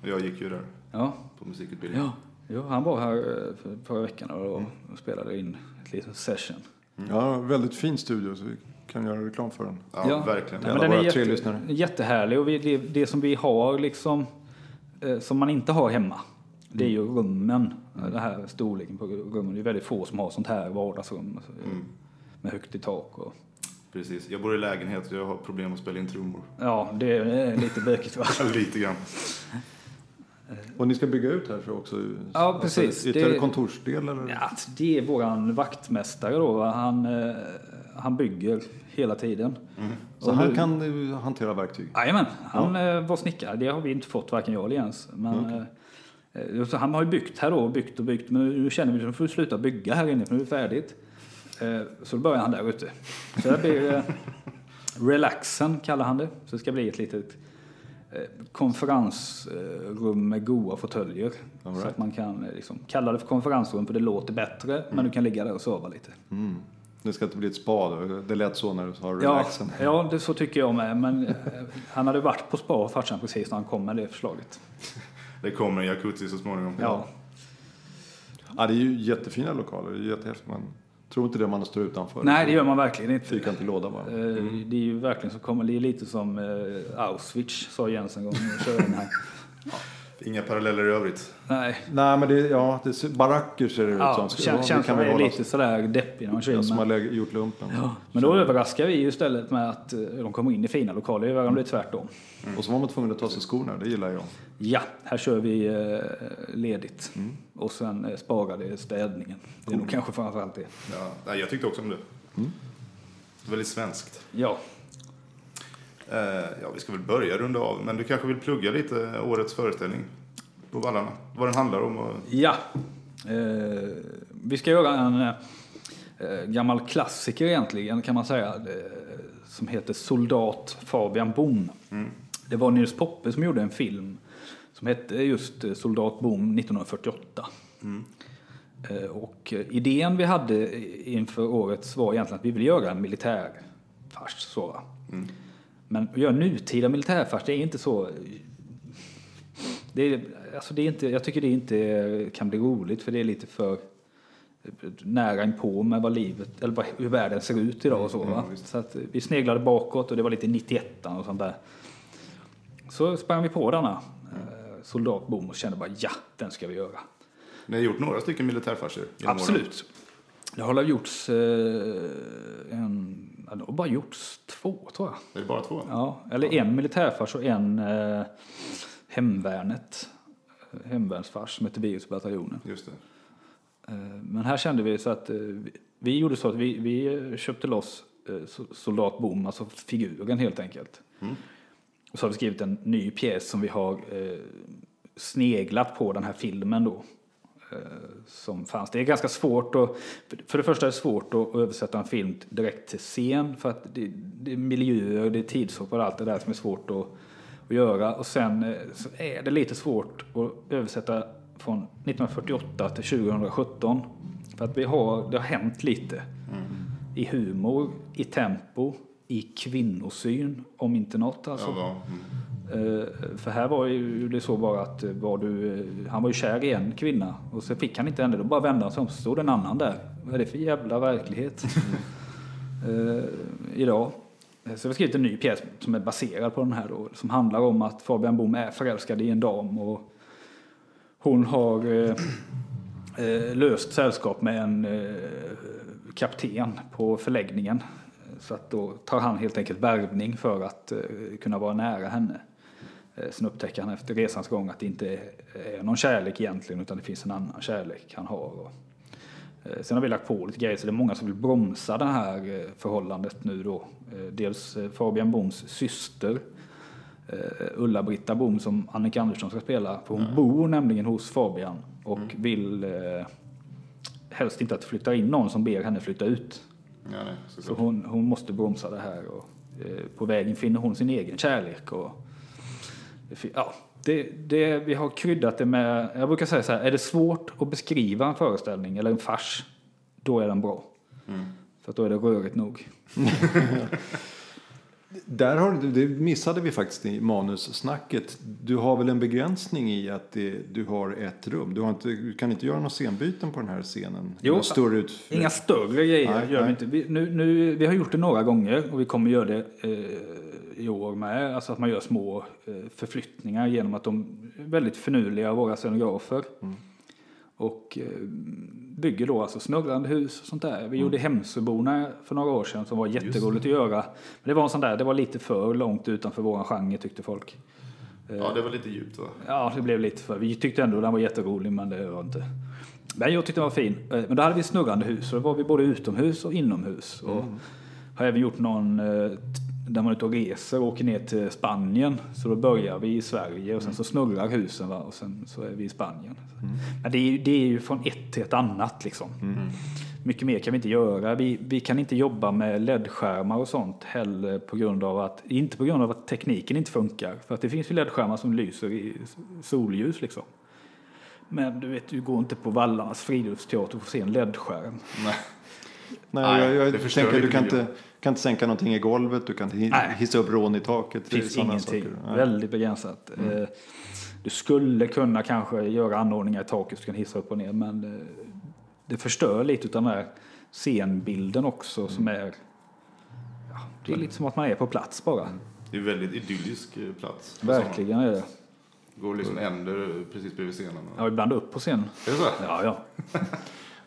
[SPEAKER 1] Jag gick ju där
[SPEAKER 3] ja.
[SPEAKER 1] på musikutbildningen.
[SPEAKER 3] ja. ja han var här eh, för, förra veckan och, och spelade in ett litet session.
[SPEAKER 2] Ja, väldigt fin studio så vi kan göra reklam för den.
[SPEAKER 1] Ja, verkligen.
[SPEAKER 3] Ja, men den är jätte,
[SPEAKER 2] lyssnare.
[SPEAKER 3] jättehärlig och vi, det, det som vi har liksom eh, som man inte har hemma. Det är ju rummen, den här storleken på rummen. Det är väldigt få som har sånt här vardagsrum eh,
[SPEAKER 1] Mm.
[SPEAKER 3] med högt i tak. Och,
[SPEAKER 1] Precis. Jag bor i lägenhet och jag har problem att spela in trummor.
[SPEAKER 3] ja, det är lite bökigt va?
[SPEAKER 1] Lite grann.
[SPEAKER 2] Och ni ska bygga ut här så också?
[SPEAKER 3] Ja, precis.
[SPEAKER 2] Alltså, ytterligare
[SPEAKER 3] Det-
[SPEAKER 2] kontorsdel eller?
[SPEAKER 3] Ja, det är våran vaktmästare då. va? Han, eh, han bygger hela tiden.
[SPEAKER 2] Så
[SPEAKER 3] Och
[SPEAKER 2] han
[SPEAKER 3] nu-
[SPEAKER 2] kan eh, hantera verktyg?
[SPEAKER 3] Jajamän, han eh, var snickare. Det har vi inte fått, varken jag eller Jens. Men, eh, eh, så han har ju byggt här då, byggt och byggt. Men nu känner vi att nu får sluta bygga här inne för nu är det färdigt. Eh, så då börjar han där ute. Så det blir eh, relaxen kallar han det. Så det ska bli ett litet eh, konferensrum med goa fåtöljer.
[SPEAKER 2] All
[SPEAKER 3] Så
[SPEAKER 2] right.
[SPEAKER 3] att man kan eh, liksom, kalla det för konferensrum för det låter bättre. Men du kan ligga där och sova lite.
[SPEAKER 2] Mm. Det ska inte bli ett spa då? Det lät så när du sa
[SPEAKER 3] Ja,
[SPEAKER 2] relaxen.
[SPEAKER 3] ja det, så tycker jag med. Men eh, han hade varit på spa farsan precis när han kom med det förslaget.
[SPEAKER 1] Det kommer en jacuzzi så småningom.
[SPEAKER 3] Ja.
[SPEAKER 2] Ja, det är ju jättefina lokaler. Det är jättehäftigt. Man tror inte det man står utanför.
[SPEAKER 3] Nej, det gör man verkligen inte.
[SPEAKER 2] Fyrkantig låda bara.
[SPEAKER 3] Eh, Det är ju verkligen så kommer det är lite som eh, Auschwitz, sa Jens en gång. när jag körde den här.
[SPEAKER 1] Inga paralleller i övrigt.
[SPEAKER 3] Nej,
[SPEAKER 2] Nej, men det, ja, det ser, baracker ser det ut
[SPEAKER 3] ja,
[SPEAKER 2] som.
[SPEAKER 3] kän,
[SPEAKER 2] det
[SPEAKER 3] känslan är lite
[SPEAKER 2] oss-
[SPEAKER 3] sådär deppig när man kör in.
[SPEAKER 2] som har gjort lumpen.
[SPEAKER 3] ja, men då överraskar vi ju istället med att eh, de kommer in i fina lokaler. Det det är tvärtom.
[SPEAKER 2] Och så var man tvungen att ta sig skorna. Det gillar jag.
[SPEAKER 3] Ja, här kör vi eh, ledigt. Och sen eh, sparar det städningen. Det är nog kanske framförallt det.
[SPEAKER 1] Ja, jag tyckte också om det. Väldigt svenskt.
[SPEAKER 3] Ja,
[SPEAKER 1] ja, vi ska väl börja runda av, men du kanske vill plugga lite årets föreställning på Vallarna? Vad den handlar om? Och...
[SPEAKER 3] Ja. Eh, vi ska göra en eh, gammal klassiker egentligen kan man säga. Eh, som heter Soldat Fabian Boom. Det var Nils Poppe som gjorde en film som hette just eh, Soldat Boom 1948. Eh, och eh, idén vi hade inför året var egentligen att vi ville göra en militärfars. Så. va. Men att göra nutida militärfars, det är inte så det är, alltså det är inte, jag tycker det inte kan bli roligt för det är lite för nära inpå med vad livet, eller vad, hur världen ser ut idag och så. Va? Så att vi sneglade bakåt och det var lite 91 och sånt där. Så sprang vi på denna eh, soldatbom och kände bara ja, den ska vi göra.
[SPEAKER 1] Ni har gjort några stycken militärfarser genom åren.
[SPEAKER 3] Absolut. Det har väl gjorts eh, en, ja, det har bara gjorts två tror jag.
[SPEAKER 1] Det är bara två?
[SPEAKER 3] Ja, eller en militärfars och en eh, hemvärnet. Hemvärnsfars som heter Virusbataljonen.
[SPEAKER 1] Just det.
[SPEAKER 3] Eh, men här kände vi så att eh, vi, gjorde så att vi, vi köpte loss eh, so- Soldat Bom, alltså figuren helt enkelt. Och så har vi skrivit en ny pjäs som vi har sneglat på den här filmen då. Eh, som fanns. Det är ganska svårt att, för- det första är det svårt att översätta en film direkt till scen för att det, det är miljöer, det är tidshopp och allt det där som är svårt att, att göra. Och sen eh, så är det lite svårt att översätta från 1948 till 2017. För att vi har, det har hänt lite. I humor, i tempo, i kvinnosyn, om inte något. Alltså.
[SPEAKER 1] Ja, mm.
[SPEAKER 3] För här var ju det så bara att eh, var du, eh, han var ju kär i en kvinna och så fick han inte henne, då bara vände han sig om så stod en annan där. Vad är det för jävla verklighet? eh, idag. Eh, Så vi har skrivit en ny pjäs som är baserad på den här då, som handlar om att Fabian Bohm är förälskad i en dam och hon har eh, eh, löst sällskap med en eh, kapten på förläggningen. Så att då tar han helt enkelt värvning för att eh, kunna vara nära henne. Eh, sen upptäcker han efter resans gång att det inte är, någon kärlek egentligen utan det finns en annan kärlek han har. Eh, sen har vi lagt på lite grejer så det är många som vill bromsa det här eh, förhållandet nu då. Dels Fabian Boms syster Ulla-Britta Bom som Annika Andersson ska spela. För hon bor nämligen hos Fabian och vill eh, helst inte att det flyttar in någon som ber henne flytta ut.
[SPEAKER 1] Ja, nej,
[SPEAKER 3] Så hon, hon måste bromsa det här och eh, på vägen finner hon sin egen kärlek. Och, ja, det, det, vi har kryddat det med, jag brukar säga så här, är det svårt att beskriva en föreställning eller en fars, då är den bra. För att då är det rörigt nog.
[SPEAKER 2] Där har, du- det missade vi faktiskt i manussnacket. Du har väl en begränsning i att det, du har ett rum. Du, har inte, du kan inte göra några scenbyten på den här scenen.
[SPEAKER 3] Jo,
[SPEAKER 2] större ut...
[SPEAKER 3] Inga större grejer
[SPEAKER 2] Nej,
[SPEAKER 3] gör vi inte. Vi, nu, nu, vi har gjort det några gånger och vi kommer göra det eh, i år med. Alltså att man gör små eh, förflyttningar genom att de är väldigt finurliga, våra scenografer.
[SPEAKER 2] Mm.
[SPEAKER 3] Och eh, bygger då alltså snurrande hus och sånt där.
[SPEAKER 2] Mm.
[SPEAKER 3] Vi gjorde Hemsöborna för några år sedan som var jätteroligt att göra. Men det var en sån där, det var lite för långt utanför våran genre tyckte folk.
[SPEAKER 1] Ja, det var lite djupt va?
[SPEAKER 3] Ja, det blev lite för. Vi tyckte ändå den var jätterolig, men det var inte. Men jag tyckte den var fin. Eh, Men då hade vi snurrande hus, och då var vi både utomhus och inomhus. Och har även gjort någon eh, där man är ute och reser och åker ner till Spanien. Så då börjar vi i Sverige och sen så snurrar husen va? och sen så är vi i Spanien. Men det är, det är ju från ett till ett annat liksom. Mycket mer kan vi inte göra. Vi, vi kan inte jobba med LED-skärmar och sånt heller på grund av att, inte på grund av att tekniken inte funkar. För att det finns ju LED-skärmar som lyser i solljus liksom. Men du vet, du går inte på Vallarnas friluftsteater och får se en LED-skärm.
[SPEAKER 1] Nej.
[SPEAKER 2] Nej, jag,
[SPEAKER 1] det
[SPEAKER 2] jag tänker du kan inte, kan inte sänka någonting i golvet, du kan inte hissa upp rån i taket.
[SPEAKER 3] Det finns ingenting. Väldigt begränsat. Eh, Du skulle kunna kanske göra anordningar i taket så du kan hissa upp och ner. Men eh, det förstör lite av den här scenbilden också som är... Ja, det är lite som att man är på plats bara.
[SPEAKER 1] Det är en väldigt idyllisk eh, plats. på
[SPEAKER 3] Verkligen är det.
[SPEAKER 1] Går liksom änder precis bredvid scenen.
[SPEAKER 3] Ja, ibland upp på scen.
[SPEAKER 1] Är det så?
[SPEAKER 3] Ja, ja.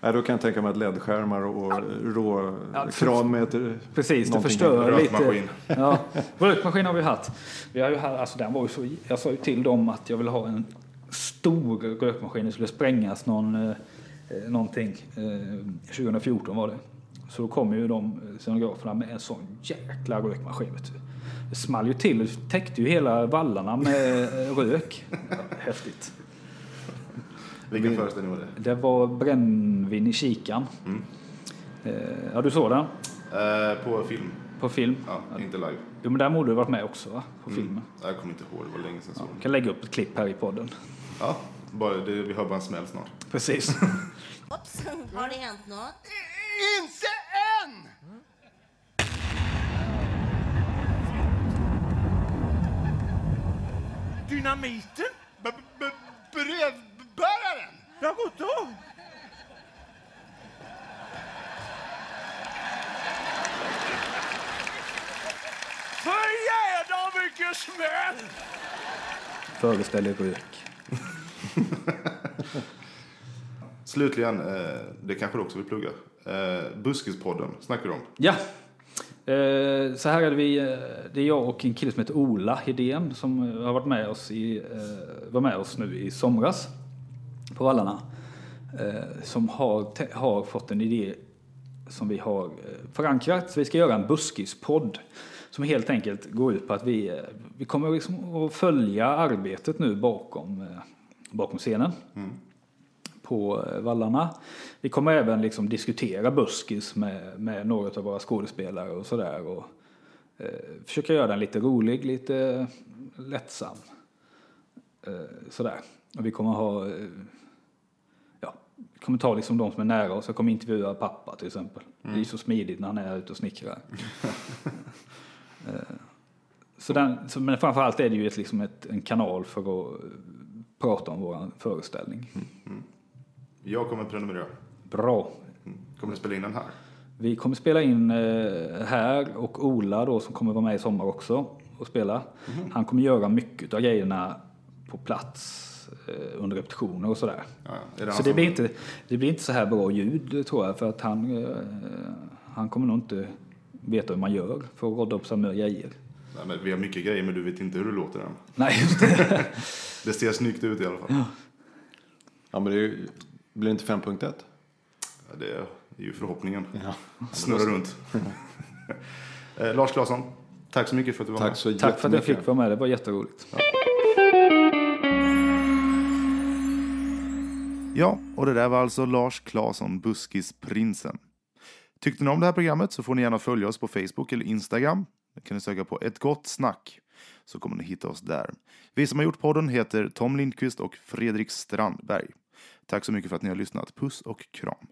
[SPEAKER 2] Nej, då kan jag tänka mig att LED-skärmar och rå
[SPEAKER 3] Ja, för-
[SPEAKER 2] kran med
[SPEAKER 3] Precis, det förstör lite.
[SPEAKER 1] Rökmaskin.
[SPEAKER 3] Ja, rökmaskin har vi haft. Vi har ju haft alltså den var ju så, jag sa ju till dem att jag vill ha en stor rökmaskin. Det skulle sprängas någon, eh, eh, någonting. Eh, 2014 var det. Så då kom ju de eh, scenograferna med en sån jäkla rökmaskin. Vet du. Det small ju till. Det täckte ju hela vallarna med eh, rök. Häftigt.
[SPEAKER 1] Vilken föreställning var det?
[SPEAKER 3] Det var brännvin i kikan.
[SPEAKER 1] Mm.
[SPEAKER 3] Eh, ja, du såg den
[SPEAKER 1] Eh, på film.
[SPEAKER 3] på film.
[SPEAKER 1] Ja, inte live.
[SPEAKER 3] Jo, men där borde du varit med också va? På filmen.
[SPEAKER 1] Mm. Jag kommer inte ihåg, det var länge sedan jag såg den.
[SPEAKER 3] kan lägga upp ett klipp här i podden.
[SPEAKER 1] Ja, bara, det, vi hör bara en smäll snart.
[SPEAKER 3] Precis.
[SPEAKER 4] Oops, har det hänt något?
[SPEAKER 5] Inte än! Dynamiten? B- b- brevbäraren? God då. För jädra mycket smäll!
[SPEAKER 3] Föreställer rök.
[SPEAKER 1] Slutligen, eh, det kanske du också vill plugga. Eh, Buskispodden snackar du om.
[SPEAKER 3] Ja. Eh, så här är det vi. Det är jag och en kille som heter Ola Hedén som har varit med oss i, var med oss nu i somras på Vallarna. Eh, som har, har fått en idé som vi har eh, förankrat. Så vi ska göra en buskispodd som helt enkelt går ut på att vi, eh, vi kommer liksom att följa arbetet nu bakom, eh, bakom scenen. på eh, vallarna. Vi kommer även liksom diskutera buskis med, med några av våra skådespelare och sådär. Och eh, försöka göra den lite rolig, lite lättsam. Eh, sådär. Och vi kommer ha, kommer ta liksom de som är nära oss. Jag kommer intervjua pappa till exempel. Det är så smidigt när han är ute och snickrar. eh, så den, så, men framförallt är det ju ett, liksom ett, en kanal för att eh, prata om vår föreställning.
[SPEAKER 1] Jag kommer prenumerera.
[SPEAKER 3] Bra.
[SPEAKER 1] Mm. Kommer du spela in den här?
[SPEAKER 3] Vi kommer spela in eh, här och Ola då som kommer vara med i sommar också och spela. Han kommer göra mycket av grejerna på plats under repetitioner och sådär.
[SPEAKER 1] Ja, ja. Det
[SPEAKER 3] Så det
[SPEAKER 1] som-
[SPEAKER 3] blir, inte, det blir inte så här bra ljud tror jag för att han, eh, han kommer nog inte veta hur man gör för att rodda upp så grejer.
[SPEAKER 1] Nej, men vi har mycket grejer, men du vet inte hur det låter än.
[SPEAKER 3] Nej, just det.
[SPEAKER 1] Det ser snyggt ut i alla fall.
[SPEAKER 2] Ja, men det ju- blir inte 5.1?
[SPEAKER 1] Ja, det är ju förhoppningen.
[SPEAKER 2] Ja.
[SPEAKER 1] Snurra runt. eh, Lars Claesson, tack så mycket för att du var
[SPEAKER 2] Tack
[SPEAKER 1] med.
[SPEAKER 2] så
[SPEAKER 3] Tack för att jag fick vara med, det var jätteroligt.
[SPEAKER 1] Ja, Ja, och det där var alltså Lars Claesson, Buskisprinsen. Tyckte ni om det här programmet så får ni gärna följa oss på Facebook eller Instagram. Där kan ni söka på Ett Gott Snack så kommer ni hitta oss där. Vi som har gjort podden heter Tom Lindqvist och Fredrik Strandberg. Tack så mycket för att ni har lyssnat. Puss och kram.